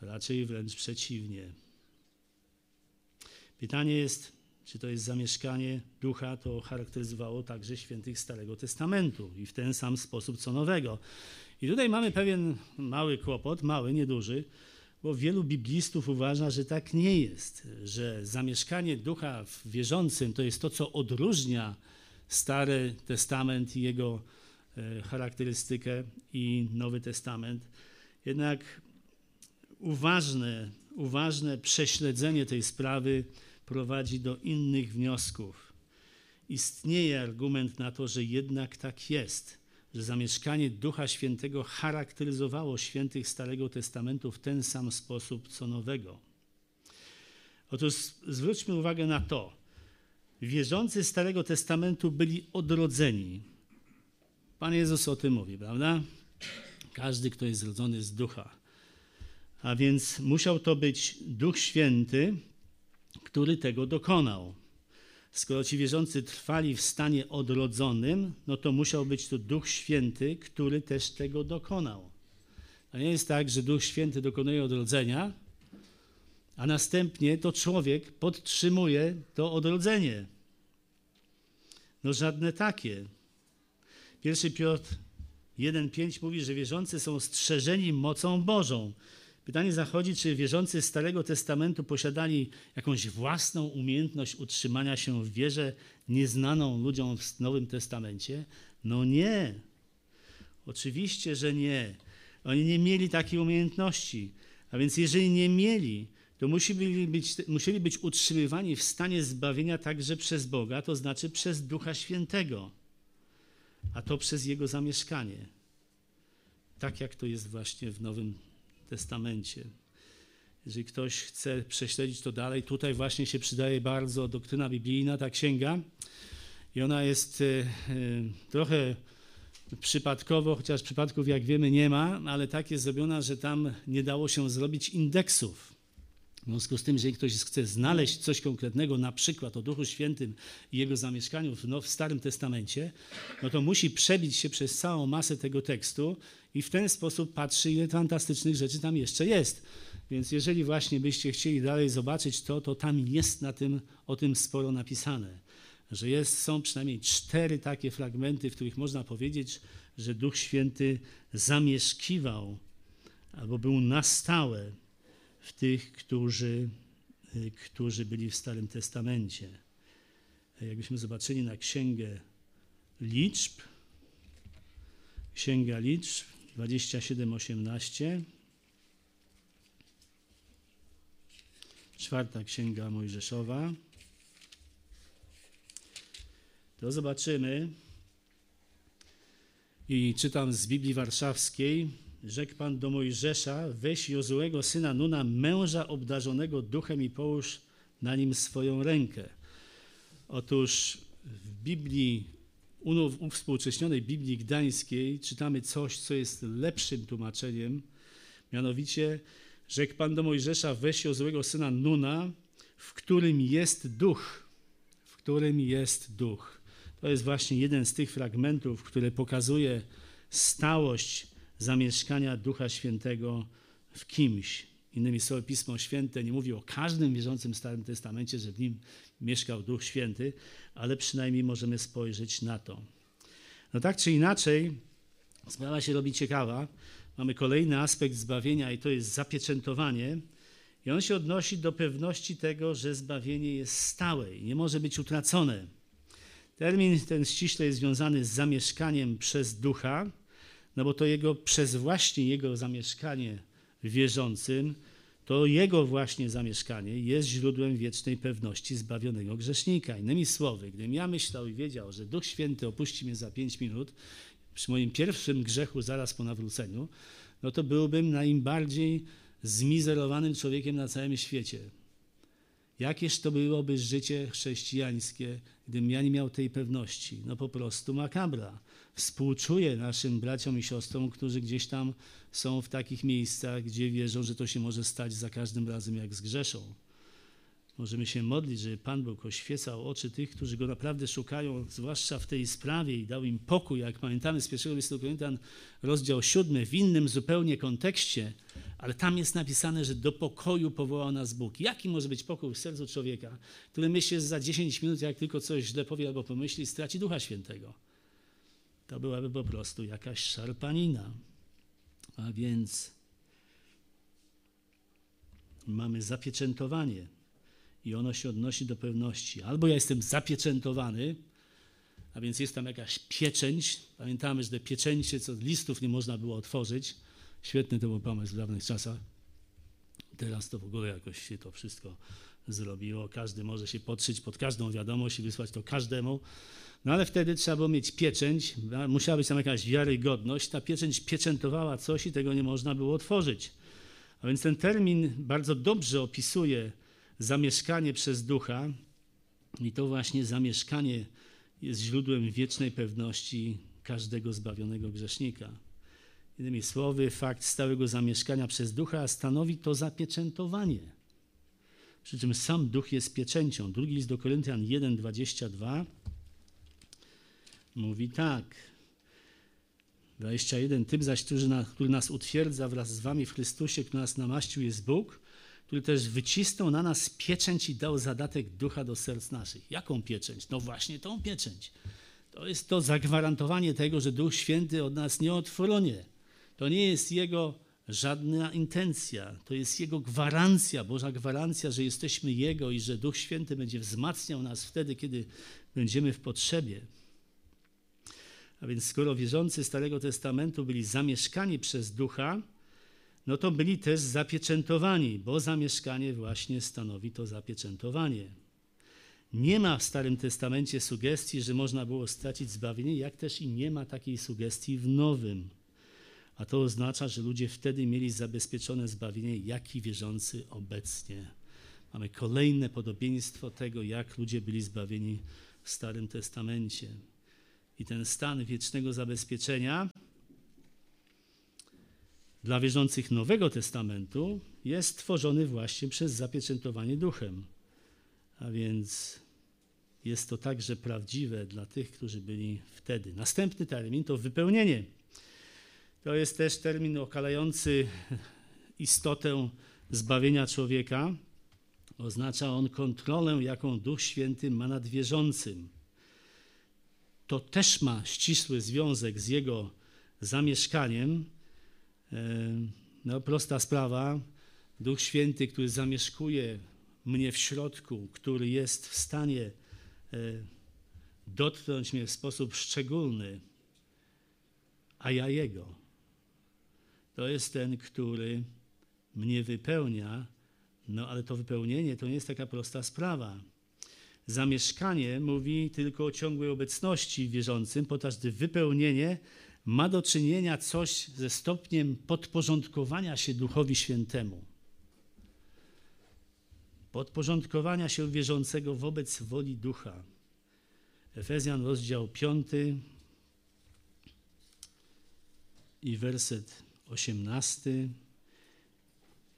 Raczej wręcz przeciwnie. Pytanie jest, czy to jest zamieszkanie ducha, to charakteryzowało także świętych Starego Testamentu i w ten sam sposób co Nowego. I tutaj mamy pewien mały kłopot, mały, nieduży, bo wielu biblistów uważa, że tak nie jest, że zamieszkanie ducha w wierzącym to jest to, co odróżnia Stary Testament i jego e, charakterystykę i Nowy Testament. Jednak uważne, uważne prześledzenie tej sprawy prowadzi do innych wniosków. Istnieje argument na to, że jednak tak jest, że zamieszkanie Ducha Świętego charakteryzowało świętych Starego Testamentu w ten sam sposób co Nowego. Otóż zwróćmy uwagę na to. Wierzący Starego Testamentu byli odrodzeni. Pan Jezus o tym mówi, prawda? Każdy, kto jest zrodzony z ducha. A więc musiał to być Duch Święty, który tego dokonał. Skoro ci wierzący trwali w stanie odrodzonym, no to musiał być to Duch Święty, który też tego dokonał. To nie jest tak, że Duch Święty dokonuje odrodzenia, a następnie to człowiek podtrzymuje to odrodzenie. No żadne takie. Pierwszy Piotr 1,5 mówi, że wierzący są strzeżeni mocą Bożą. Pytanie zachodzi, czy wierzący Starego Testamentu posiadali jakąś własną umiejętność utrzymania się w wierze nieznaną ludziom w Nowym Testamencie? No nie. Oczywiście, że nie. Oni nie mieli takiej umiejętności. A więc jeżeli nie mieli, to musieli być, musieli być utrzymywani w stanie zbawienia także przez Boga, to znaczy przez Ducha Świętego, a to przez Jego zamieszkanie. Tak jak to jest właśnie w Nowym Testamencie. Jeżeli ktoś chce prześledzić to dalej, tutaj właśnie się przydaje bardzo doktryna biblijna, ta księga. I ona jest e, e, trochę przypadkowo, chociaż przypadków jak wiemy nie ma, ale tak jest zrobiona, że tam nie dało się zrobić indeksów. W związku z tym, jeżeli ktoś chce znaleźć coś konkretnego, na przykład o Duchu Świętym i Jego zamieszkaniu w, no, w Starym Testamencie, no to musi przebić się przez całą masę tego tekstu i w ten sposób patrzy, ile fantastycznych rzeczy tam jeszcze jest. Więc jeżeli właśnie byście chcieli dalej zobaczyć to, to tam jest na tym, o tym sporo napisane. Że jest, są przynajmniej cztery takie fragmenty, w których można powiedzieć, że Duch Święty zamieszkiwał albo był na stałe w tych, którzy, y, którzy byli w Starym Testamencie. Jakbyśmy zobaczyli na Księgę Liczb, Księga Liczb 27:18, czwarta Księga Mojżeszowa, to zobaczymy. I czytam z Biblii Warszawskiej, rzekł Pan do Mojżesza, weź Jozułego syna Nuna, męża obdarzonego duchem i połóż na nim swoją rękę. Otóż w Biblii, uwspółcześnionej Biblii Gdańskiej czytamy coś, co jest lepszym tłumaczeniem, mianowicie rzekł Pan do Mojżesza, weź Jozułego syna Nuna, w którym jest duch, w którym jest duch. To jest właśnie jeden z tych fragmentów, który pokazuje stałość zamieszkania Ducha Świętego w kimś. Innymi słowy, Pismo Święte nie mówi o każdym wierzącym w Starym Testamencie, że w nim mieszkał Duch Święty, ale przynajmniej możemy spojrzeć na to. No tak czy inaczej, sprawa się robi ciekawa. Mamy kolejny aspekt zbawienia i to jest zapieczętowanie. I on się odnosi do pewności tego, że zbawienie jest stałe i nie może być utracone. Termin ten ściśle jest związany z zamieszkaniem przez ducha, no bo to jego, przez właśnie jego zamieszkanie wierzącym, to jego właśnie zamieszkanie jest źródłem wiecznej pewności zbawionego grzesznika. Innymi słowy, gdybym ja myślał i wiedział, że Duch Święty opuści mnie za pięć minut, przy moim pierwszym grzechu zaraz po nawróceniu, no to byłbym najbardziej zmizerowanym człowiekiem na całym świecie. Jakież to byłoby życie chrześcijańskie, gdybym ja nie miał tej pewności? No po prostu makabra. Współczuję naszym braciom i siostrom, którzy gdzieś tam są w takich miejscach, gdzie wierzą, że to się może stać za każdym razem, jak zgrzeszą. Możemy się modlić, żeby Pan Bóg oświecał oczy tych, którzy Go naprawdę szukają, zwłaszcza w tej sprawie i dał im pokój, jak pamiętamy z pierwszego listu Koryntian, rozdział siódmy, w innym zupełnie kontekście, ale tam jest napisane, że do pokoju powołał nas Bóg. Jaki może być pokój w sercu człowieka, który myśli, że za 10 minut, jak tylko coś źle powie albo pomyśli, straci Ducha Świętego? To byłaby po prostu jakaś szarpanina. A więc mamy zapieczętowanie i ono się odnosi do pewności. Albo ja jestem zapieczętowany, a więc jest tam jakaś pieczęć. Pamiętamy, że te pieczęcie, co listów nie można było otworzyć. Świetny to był pomysł w dawnych czasach. Teraz to w ogóle jakoś się to wszystko zrobiło. Każdy może się podszyć pod każdą wiadomość i wysłać to każdemu. No ale wtedy trzeba było mieć pieczęć, musiała być tam jakaś wiarygodność. Ta pieczęć pieczętowała coś i tego nie można było otworzyć. A więc ten termin bardzo dobrze opisuje zamieszkanie przez ducha i to właśnie zamieszkanie jest źródłem wiecznej pewności każdego zbawionego grzesznika. Innymi słowy, fakt stałego zamieszkania przez ducha stanowi to zapieczętowanie. Przy czym sam duch jest pieczęcią. Drugi list do Koryntian 1,22 mówi tak. 21. Tym zaś, który, na, który nas utwierdza wraz z wami w Chrystusie, który nas namaścił, jest Bóg, który też wycisnął na nas pieczęć i dał zadatek ducha do serc naszych. Jaką pieczęć? No właśnie tą pieczęć. To jest to zagwarantowanie tego, że Duch Święty od nas nie odfronie. To nie jest Jego żadna intencja, to jest Jego gwarancja, Boża gwarancja, że jesteśmy Jego i że Duch Święty będzie wzmacniał nas wtedy, kiedy będziemy w potrzebie. A więc skoro wierzący Starego Testamentu byli zamieszkani przez Ducha, no to byli też zapieczętowani, bo zamieszkanie właśnie stanowi to zapieczętowanie. Nie ma w Starym Testamencie sugestii, że można było stracić zbawienie, jak też i nie ma takiej sugestii w Nowym. A to oznacza, że ludzie wtedy mieli zabezpieczone zbawienie, i wierzący obecnie. Mamy kolejne podobieństwo tego, jak ludzie byli zbawieni w Starym Testamencie. I ten stan wiecznego zabezpieczenia dla wierzących Nowego Testamentu jest tworzony właśnie przez zapieczętowanie duchem. A więc jest to także prawdziwe dla tych, którzy byli wtedy. Następny termin to wypełnienie. To jest też termin okalający istotę zbawienia człowieka. Oznacza on kontrolę, jaką Duch Święty ma nad wierzącym. To też ma ścisły związek z jego zamieszkaniem, no, prosta sprawa. Duch Święty, który zamieszkuje mnie w środku, który jest w stanie e, dotknąć mnie w sposób szczególny, a ja Jego. To jest ten, który mnie wypełnia, no ale to wypełnienie to nie jest taka prosta sprawa. Zamieszkanie mówi tylko o ciągłej obecności wierzącym, podczas gdy wypełnienie ma do czynienia coś ze stopniem podporządkowania się Duchowi Świętemu. Podporządkowania się wierzącego wobec woli Ducha. Efezjan, rozdział 5 i werset 18.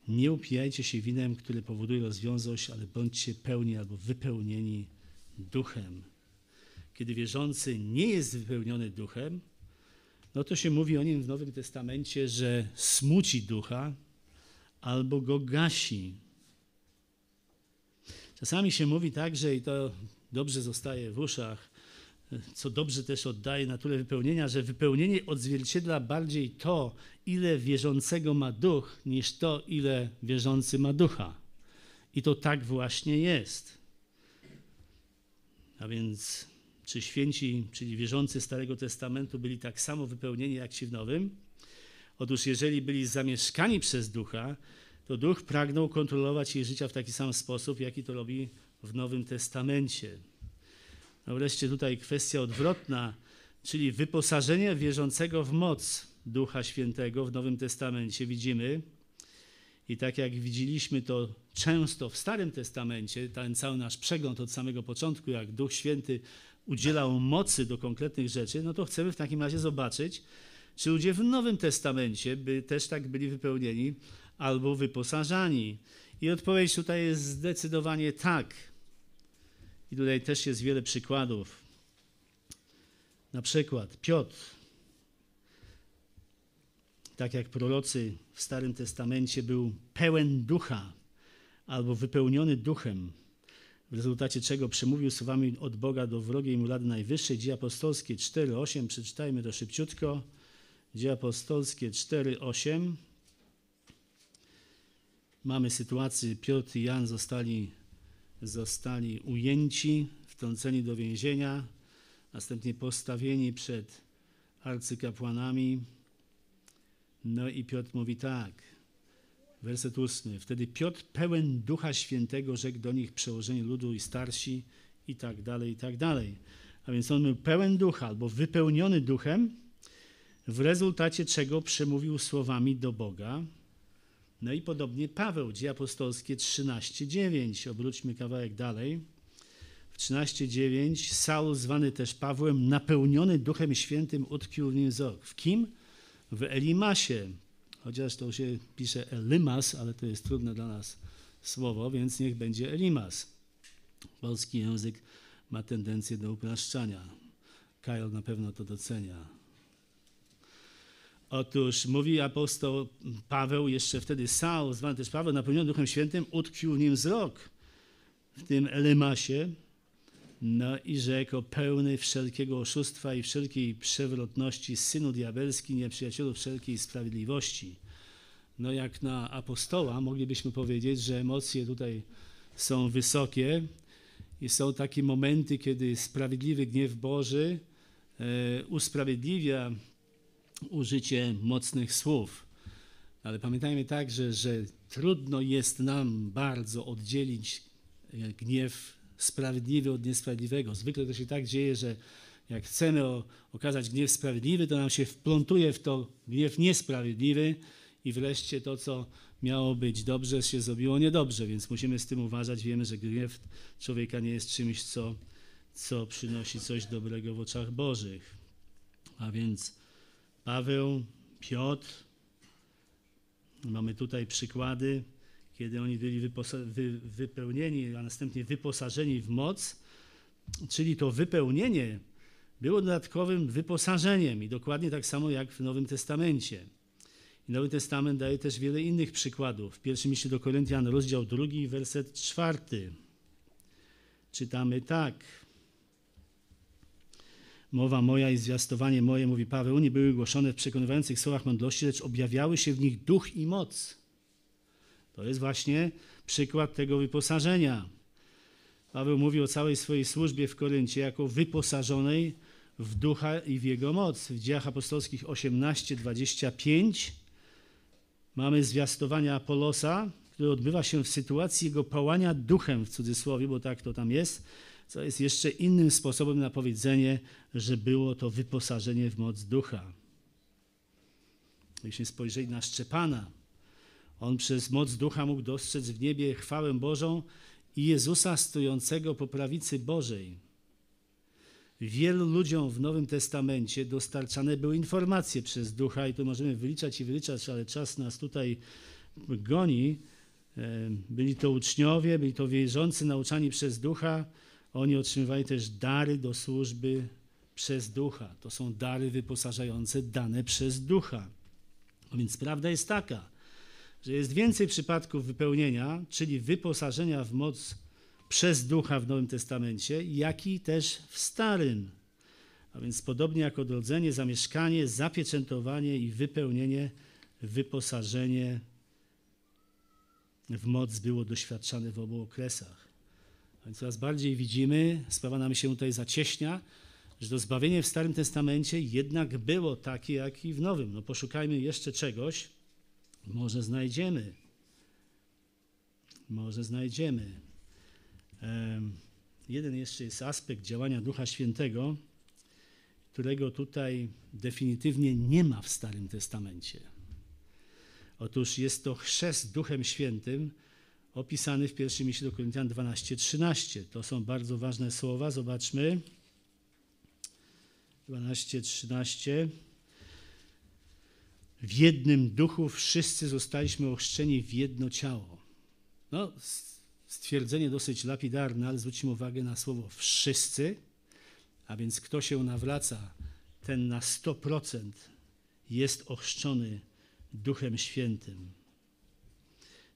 Nie upijajcie się winem, które powoduje rozwiązość, ale bądźcie pełni albo wypełnieni duchem. Kiedy wierzący nie jest wypełniony duchem, no to się mówi o nim w Nowym Testamencie, że smuci ducha albo go gasi. Czasami się mówi tak, że i to dobrze zostaje w uszach, co dobrze też oddaje naturę wypełnienia, że wypełnienie odzwierciedla bardziej to, ile wierzącego ma duch, niż to, ile wierzący ma ducha. I to tak właśnie jest. A więc, czy święci, czyli wierzący Starego Testamentu byli tak samo wypełnieni jak ci w Nowym? Otóż, jeżeli byli zamieszkani przez ducha, to duch pragnął kontrolować ich życia w taki sam sposób, jaki to robi w Nowym Testamencie. No wreszcie tutaj kwestia odwrotna, czyli wyposażenie wierzącego w moc Ducha Świętego w Nowym Testamencie widzimy. I tak jak widzieliśmy to często w Starym Testamencie, ten cały nasz przegląd od samego początku, jak Duch Święty udzielał mocy do konkretnych rzeczy, no to chcemy w takim razie zobaczyć, czy ludzie w Nowym Testamencie by też tak byli wypełnieni albo wyposażani. I odpowiedź tutaj jest zdecydowanie tak. I tutaj też jest wiele przykładów. Na przykład Piotr, tak jak prorocy w Starym Testamencie, był pełen ducha albo wypełniony duchem, w rezultacie czego przemówił słowami od Boga do wrogiej mu Rady Najwyższej. Dzieje apostolskie 4:8, przeczytajmy to szybciutko. Dzieje apostolskie 4:8. Mamy sytuację, Piotr i Jan zostali, zostali ujęci, wtrąceni do więzienia, następnie postawieni przed arcykapłanami. No i Piotr mówi tak, werset ósmy. Wtedy Piotr pełen Ducha Świętego rzekł do nich przełożeni ludu i starsi i tak dalej, i tak dalej. A więc on był pełen ducha albo wypełniony duchem, w rezultacie czego przemówił słowami do Boga, no i podobnie Paweł, dzieje apostolskie 13:9. Obróćmy kawałek dalej. W 13:9 Saul, zwany też Pawłem, napełniony Duchem Świętym, utkwił w nim wzrok. W kim? W Elimasie. Chociaż to się pisze Elimas, ale to jest trudne dla nas słowo, więc niech będzie Elimas. Polski język ma tendencję do upraszczania. Kyle na pewno to docenia. Otóż mówi apostoł Paweł, jeszcze wtedy Saul, zwany też Paweł, napełniony Duchem Świętym, utkwił w nim wzrok w tym Elemasie, no i rzekł, pełny wszelkiego oszustwa i wszelkiej przewrotności, synu diabelski, nieprzyjacielu wszelkiej sprawiedliwości. No jak na apostoła moglibyśmy powiedzieć, że emocje tutaj są wysokie i są takie momenty, kiedy sprawiedliwy gniew Boży e, usprawiedliwia użycie mocnych słów. Ale pamiętajmy także, że trudno jest nam bardzo oddzielić e, gniew sprawiedliwy od niesprawiedliwego. Zwykle to się tak dzieje, że jak chcemy okazać gniew sprawiedliwy, to nam się wplątuje w to gniew niesprawiedliwy i wreszcie to, co miało być dobrze, się zrobiło niedobrze, więc musimy z tym uważać. Wiemy, że gniew człowieka nie jest czymś, co, co przynosi coś dobrego w oczach Bożych. A więc Paweł, Piotr. Mamy tutaj przykłady, kiedy oni byli wy wypełnieni, a następnie wyposażeni w moc, czyli to wypełnienie było dodatkowym wyposażeniem i dokładnie tak samo jak w Nowym Testamencie. I Nowy Testament daje też wiele innych przykładów. W pierwszym liście do Koryntian, rozdział drugi, werset czwarty. Czytamy tak. Mowa moja i zwiastowanie moje, mówi Paweł, nie były głoszone w przekonywających słowach mądrości, lecz objawiały się w nich duch i moc. To jest właśnie przykład tego wyposażenia. Paweł mówi o całej swojej służbie w Koryncie jako wyposażonej w ducha i w jego moc. W dziejach apostolskich 18:25 mamy zwiastowanie Apolosa, które odbywa się w sytuacji jego pałania duchem, w cudzysłowie, bo tak to tam jest, co jest jeszcze innym sposobem na powiedzenie, że było to wyposażenie w moc ducha. Jeśli spojrzeli na Szczepana, on przez moc ducha mógł dostrzec w niebie chwałę Bożą i Jezusa stojącego po prawicy Bożej. Wielu ludziom w Nowym Testamencie dostarczane były informacje przez ducha, i to możemy wyliczać i wyliczać, ale czas nas tutaj goni. E, byli to uczniowie, byli to wierzący nauczani przez ducha, oni otrzymywali też dary do służby przez ducha. To są dary wyposażające dane przez ducha. A więc prawda jest taka, że jest więcej przypadków wypełnienia, czyli wyposażenia w moc przez ducha w Nowym Testamencie, jak i też w Starym. A więc podobnie jak odrodzenie, zamieszkanie, zapieczętowanie i wypełnienie, wyposażenie w moc było doświadczane w obu okresach. Coraz bardziej widzimy, sprawa nam się tutaj zacieśnia, że to zbawienie w Starym Testamencie jednak było takie, jak i w Nowym. No poszukajmy jeszcze czegoś, może znajdziemy. Może znajdziemy. Um, jeden jeszcze jest aspekt działania Ducha Świętego, którego tutaj definitywnie nie ma w Starym Testamencie. Otóż jest to chrzest Duchem Świętym, opisany w pierwszym liście do Koryntian 12:13. To są bardzo ważne słowa. Zobaczmy. 12:13. W jednym duchu wszyscy zostaliśmy ochrzczeni w jedno ciało. No, stwierdzenie dosyć lapidarne, ale zwróćmy uwagę na słowo wszyscy, a więc kto się nawraca, ten na 100% jest ochrzczony Duchem Świętym.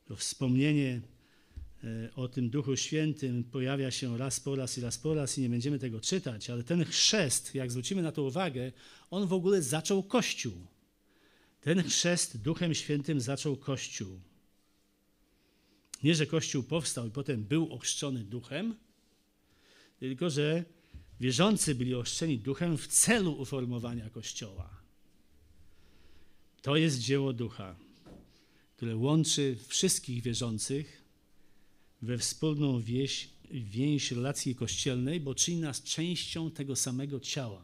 To wspomnienie e, o tym Duchu Świętym pojawia się raz po raz i raz po raz i nie będziemy tego czytać, ale ten chrzest, jak zwrócimy na to uwagę, on w ogóle zaczął Kościół. Ten chrzest Duchem Świętym zaczął Kościół. Nie, że Kościół powstał i potem był ochrzczony Duchem, tylko że wierzący byli ochrzczeni Duchem w celu uformowania Kościoła. To jest dzieło Ducha, które łączy wszystkich wierzących we wspólną wieś, więź relacji kościelnej, bo czyni nas częścią tego samego ciała.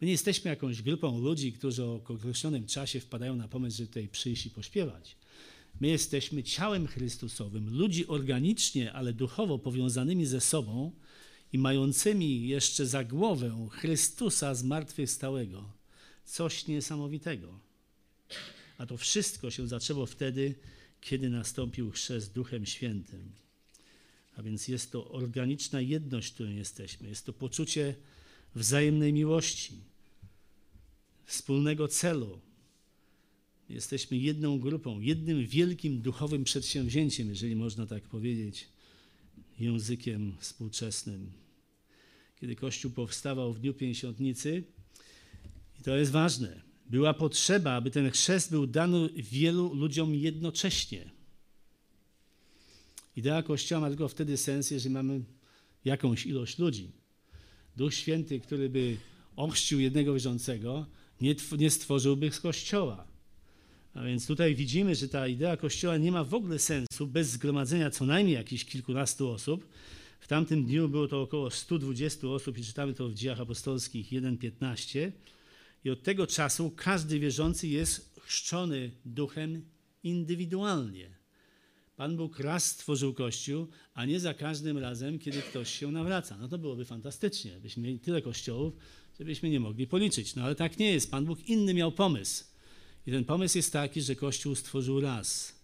My nie jesteśmy jakąś grupą ludzi, którzy o określonym czasie wpadają na pomysł, żeby tutaj przyjść i pośpiewać. My jesteśmy ciałem Chrystusowym, ludzi organicznie, ale duchowo powiązanymi ze sobą i mającymi jeszcze za głowę Chrystusa zmartwychwstałego. Coś niesamowitego. A to wszystko się zaczęło wtedy, kiedy nastąpił chrzest Duchem Świętym. A więc jest to organiczna jedność, w której jesteśmy. Jest to poczucie wzajemnej miłości, wspólnego celu. Jesteśmy jedną grupą, jednym wielkim duchowym przedsięwzięciem, jeżeli można tak powiedzieć, językiem współczesnym. Kiedy Kościół powstawał w Dniu Pięćdziesiątnicy, i to jest ważne, była potrzeba, aby ten chrzest był dany wielu ludziom jednocześnie. Idea Kościoła ma tylko wtedy sens, jeżeli mamy jakąś ilość ludzi. Duch Święty, który by ochrzcił jednego wierzącego, nie, nie stworzyłby z Kościoła. A więc tutaj widzimy, że ta idea Kościoła nie ma w ogóle sensu bez zgromadzenia co najmniej jakichś kilkunastu osób. W tamtym dniu było to około 120 osób i czytamy to w dziejach apostolskich 1,15. I od tego czasu każdy wierzący jest chrzczony duchem indywidualnie. Pan Bóg raz stworzył Kościół, a nie za każdym razem, kiedy ktoś się nawraca. No to byłoby fantastycznie, byśmy mieli tyle kościołów, żebyśmy nie mogli policzyć. No ale tak nie jest. Pan Bóg inny miał pomysł. I ten pomysł jest taki, że Kościół stworzył raz.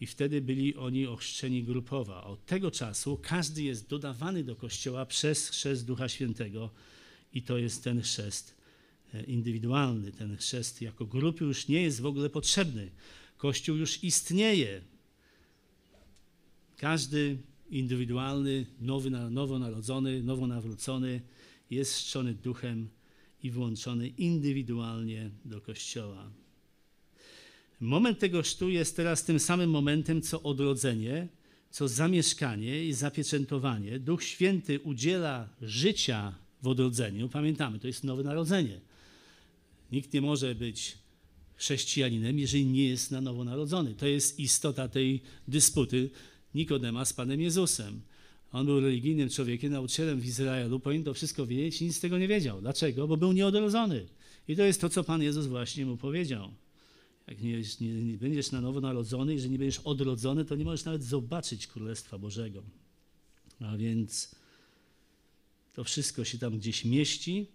I wtedy byli oni ochrzczeni grupowo. Od tego czasu każdy jest dodawany do Kościoła przez chrzest Ducha Świętego. I to jest ten chrzest indywidualny. Ten chrzest jako grupy już nie jest w ogóle potrzebny. Kościół już istnieje. Każdy indywidualny, nowy, nowonarodzony, nowonawrócony jest szczony duchem i włączony indywidualnie do Kościoła. Moment tego chrztu jest teraz tym samym momentem, co odrodzenie, co zamieszkanie i zapieczętowanie. Duch Święty udziela życia w odrodzeniu. Pamiętamy, to jest nowe narodzenie. Nikt nie może być chrześcijaninem, jeżeli nie jest na nowo narodzony. To jest istota tej dysputy Nikodema z Panem Jezusem. On był religijnym człowiekiem, nauczycielem w Izraelu, powinien to wszystko wiedzieć i nic z tego nie wiedział. Dlaczego? Bo był nieodrodzony. I to jest to, co Pan Jezus właśnie mu powiedział. Jak nie, nie, nie będziesz na nowo narodzony, jeżeli nie będziesz odrodzony, to nie możesz nawet zobaczyć Królestwa Bożego. A więc to wszystko się tam gdzieś mieści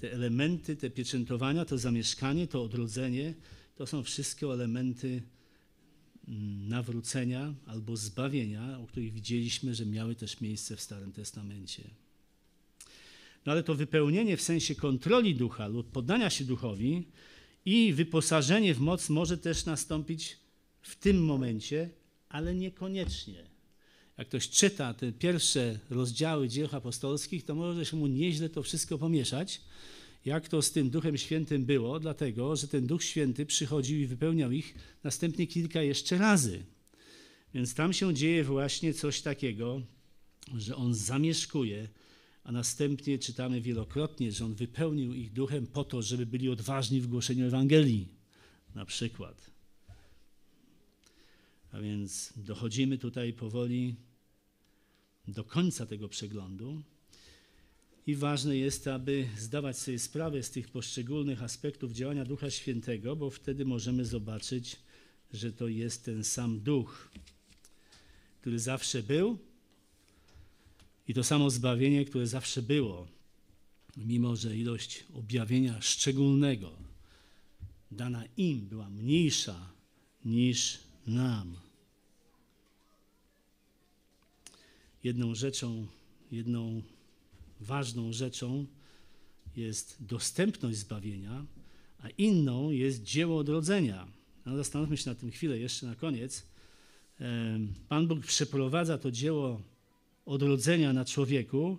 te elementy, te pieczętowania, to zamieszkanie, to odrodzenie, to są wszystkie elementy mm, nawrócenia albo zbawienia, o których widzieliśmy, że miały też miejsce w Starym Testamencie. No ale to wypełnienie w sensie kontroli ducha lub poddania się duchowi i wyposażenie w moc może też nastąpić w tym momencie, ale niekoniecznie. Jak ktoś czyta te pierwsze rozdziały dzieł apostolskich, to może się mu nieźle to wszystko pomieszać, jak to z tym Duchem Świętym było, dlatego że ten Duch Święty przychodził i wypełniał ich następnie kilka jeszcze razy. Więc tam się dzieje właśnie coś takiego, że on zamieszkuje, a następnie czytamy wielokrotnie, że on wypełnił ich duchem po to, żeby byli odważni w głoszeniu Ewangelii, na przykład. A więc dochodzimy tutaj powoli do końca tego przeglądu. I ważne jest, aby zdawać sobie sprawę z tych poszczególnych aspektów działania Ducha Świętego, bo wtedy możemy zobaczyć, że to jest ten sam Duch, który zawsze był i to samo zbawienie, które zawsze było, mimo że ilość objawienia szczególnego dana im była mniejsza niż nam. Jedną rzeczą, jedną ważną rzeczą jest dostępność zbawienia, a inną jest dzieło odrodzenia. No, zastanówmy się na tym chwilę jeszcze na koniec. Pan Bóg przeprowadza to dzieło odrodzenia na człowieku,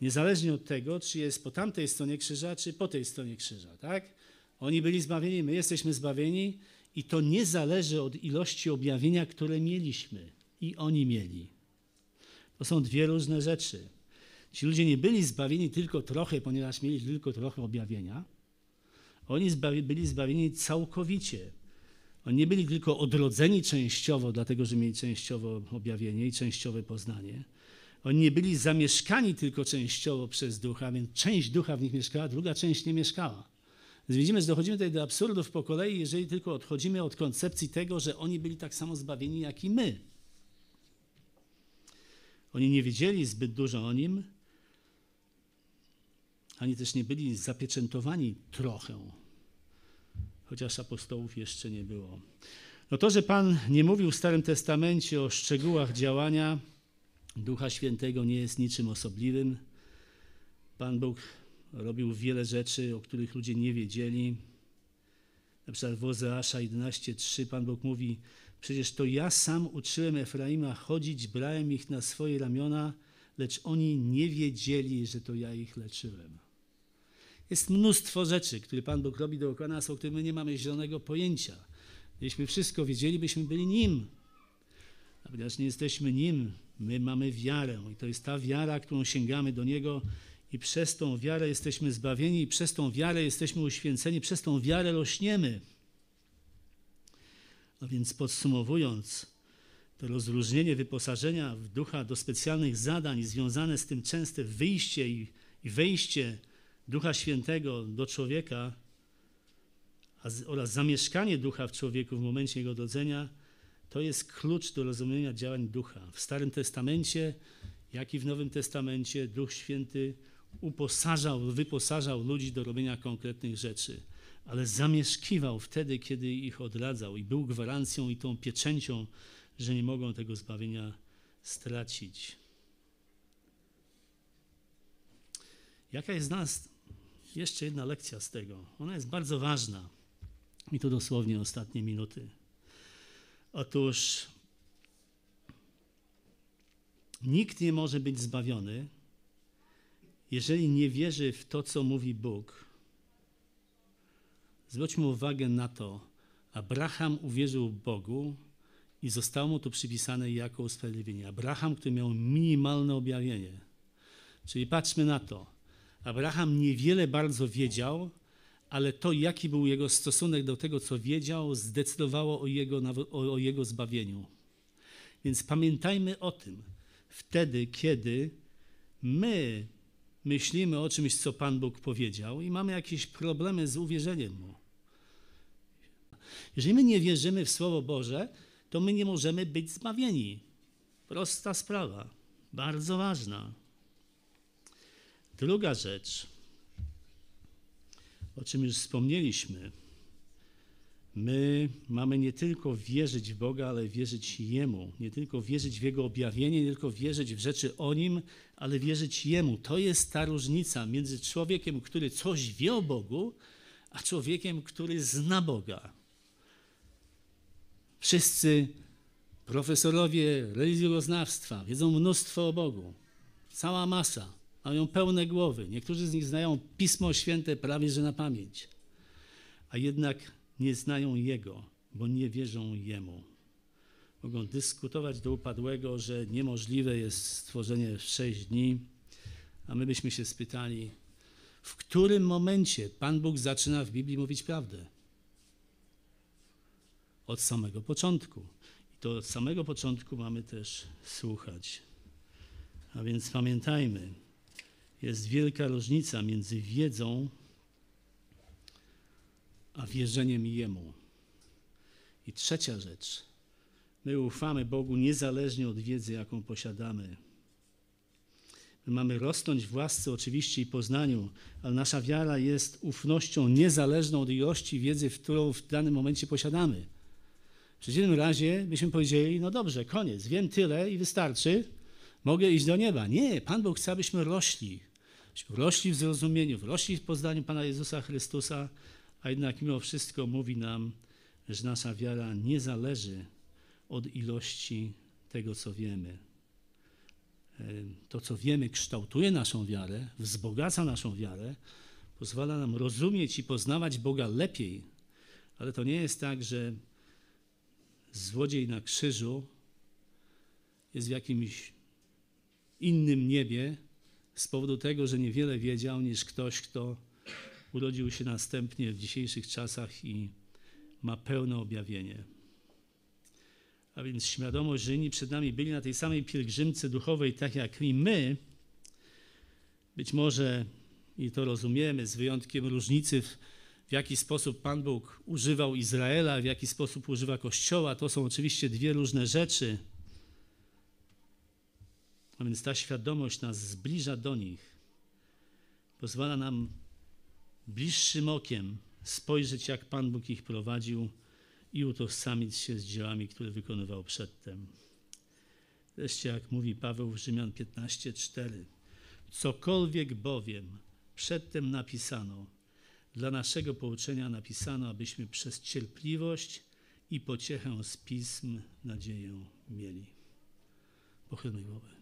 niezależnie od tego, czy jest po tamtej stronie krzyża, czy po tej stronie krzyża. Tak? Oni byli zbawieni, my jesteśmy zbawieni i to nie zależy od ilości objawienia, które mieliśmy i oni mieli. To są dwie różne rzeczy. Ci ludzie nie byli zbawieni tylko trochę, ponieważ mieli tylko trochę objawienia. Oni zbawi, byli zbawieni całkowicie. Oni nie byli tylko odrodzeni częściowo, dlatego że mieli częściowo objawienie i częściowe poznanie. Oni nie byli zamieszkani tylko częściowo przez ducha, więc część ducha w nich mieszkała, druga część nie mieszkała. Więc widzimy, że dochodzimy tutaj do absurdów po kolei, jeżeli tylko odchodzimy od koncepcji tego, że oni byli tak samo zbawieni jak i my. Oni nie wiedzieli zbyt dużo o nim, ani też nie byli zapieczętowani trochę, chociaż apostołów jeszcze nie było. No to, że Pan nie mówił w Starym Testamencie o szczegółach działania Ducha Świętego, nie jest niczym osobliwym. Pan Bóg robił wiele rzeczy, o których ludzie nie wiedzieli. Na przykład w Ozeasza 11:3 Pan Bóg mówi: Przecież to ja sam uczyłem Efraima chodzić, brałem ich na swoje ramiona, lecz oni nie wiedzieli, że to ja ich leczyłem. Jest mnóstwo rzeczy, które Pan Bóg robi dookoła nas, o których my nie mamy zielonego pojęcia. Gdybyśmy wszystko wiedzieli, byśmy byli Nim. A ponieważ nie jesteśmy Nim, my mamy wiarę. I to jest ta wiara, którą sięgamy do Niego i przez tą wiarę jesteśmy zbawieni, i przez tą wiarę jesteśmy uświęceni, przez tą wiarę rośniemy. A więc podsumowując, to rozróżnienie wyposażenia w ducha do specjalnych zadań związane z tym częste wyjście i, wejście Ducha Świętego do człowieka oraz zamieszkanie ducha w człowieku w momencie jego odrodzenia, to jest klucz do rozumienia działań ducha. W Starym Testamencie, jak i w Nowym Testamencie, Duch Święty uposażał, wyposażał ludzi do robienia konkretnych rzeczy, ale zamieszkiwał wtedy, kiedy ich odradzał i był gwarancją i tą pieczęcią, że nie mogą tego zbawienia stracić. Jaka jest nas jeszcze jedna lekcja z tego. Ona jest bardzo ważna. I to dosłownie ostatnie minuty. Otóż nikt nie może być zbawiony, jeżeli nie wierzy w to, co mówi Bóg. Zwróćmy uwagę na to. Abraham uwierzył Bogu i zostało mu to przypisane jako usprawiedliwienie. Abraham, który miał minimalne objawienie. Czyli patrzmy na to. Abraham niewiele bardzo wiedział, ale to, jaki był jego stosunek do tego, co wiedział, zdecydowało o jego, o, jego zbawieniu. Więc pamiętajmy o tym, wtedy, kiedy my myślimy o czymś, co Pan Bóg powiedział i mamy jakieś problemy z uwierzeniem Mu. Jeżeli my nie wierzymy w Słowo Boże, to my nie możemy być zbawieni. Prosta sprawa, bardzo ważna. Druga rzecz, o czym już wspomnieliśmy, my mamy nie tylko wierzyć w Boga, ale wierzyć Jemu. Nie tylko wierzyć w Jego objawienie, nie tylko wierzyć w rzeczy o Nim, ale wierzyć Jemu. To jest ta różnica między człowiekiem, który coś wie o Bogu, a człowiekiem, który zna Boga. Wszyscy Profesorowie religioznawstwa wiedzą mnóstwo o Bogu. Cała masa. Mają pełne głowy. Niektórzy z nich znają Pismo Święte prawie że na pamięć. A jednak nie znają Jego, bo nie wierzą Jemu. Mogą dyskutować do upadłego, że niemożliwe jest stworzenie w sześć dni, a my byśmy się spytali, w którym momencie Pan Bóg zaczyna w Biblii mówić prawdę? Od samego początku. I to od samego początku mamy też słuchać. A więc pamiętajmy, jest wielka różnica między wiedzą a wierzeniem Jemu. I trzecia rzecz. My ufamy Bogu niezależnie od wiedzy, jaką posiadamy. My mamy rosnąć w łasce oczywiście i poznaniu, ale nasza wiara jest ufnością niezależną od ilości wiedzy, którą w danym momencie posiadamy. W przeciwnym razie byśmy powiedzieli, no dobrze, koniec, wiem tyle i wystarczy, mogę iść do nieba. Nie, Pan Bóg chce, abyśmy rośli. Rośli w zrozumieniu, rośli w poznaniu Pana Jezusa Chrystusa, a jednak mimo wszystko mówi nam, że nasza wiara nie zależy od ilości tego, co wiemy. To, co wiemy, kształtuje naszą wiarę, wzbogaca naszą wiarę, pozwala nam rozumieć i poznawać Boga lepiej. Ale to nie jest tak, że złodziej na krzyżu jest w jakimś innym niebie z powodu tego, że niewiele wiedział niż ktoś, kto urodził się następnie w dzisiejszych czasach i ma pełne objawienie. A więc świadomość, że inni przed nami byli na tej samej pielgrzymce duchowej, tak jak i my, być może, i to rozumiemy, z wyjątkiem różnicy, w, w jaki sposób Pan Bóg używał Izraela, w jaki sposób używa Kościoła, to są oczywiście dwie różne rzeczy. A więc ta świadomość nas zbliża do nich, pozwala nam bliższym okiem spojrzeć, jak Pan Bóg ich prowadził i utożsamić się z dziełami, które wykonywał przedtem. Wreszcie, jak mówi Paweł w Rzymian 15:4, cokolwiek bowiem przedtem napisano, dla naszego pouczenia napisano, abyśmy przez cierpliwość i pociechę z pism nadzieję mieli. Pochylmy głowę.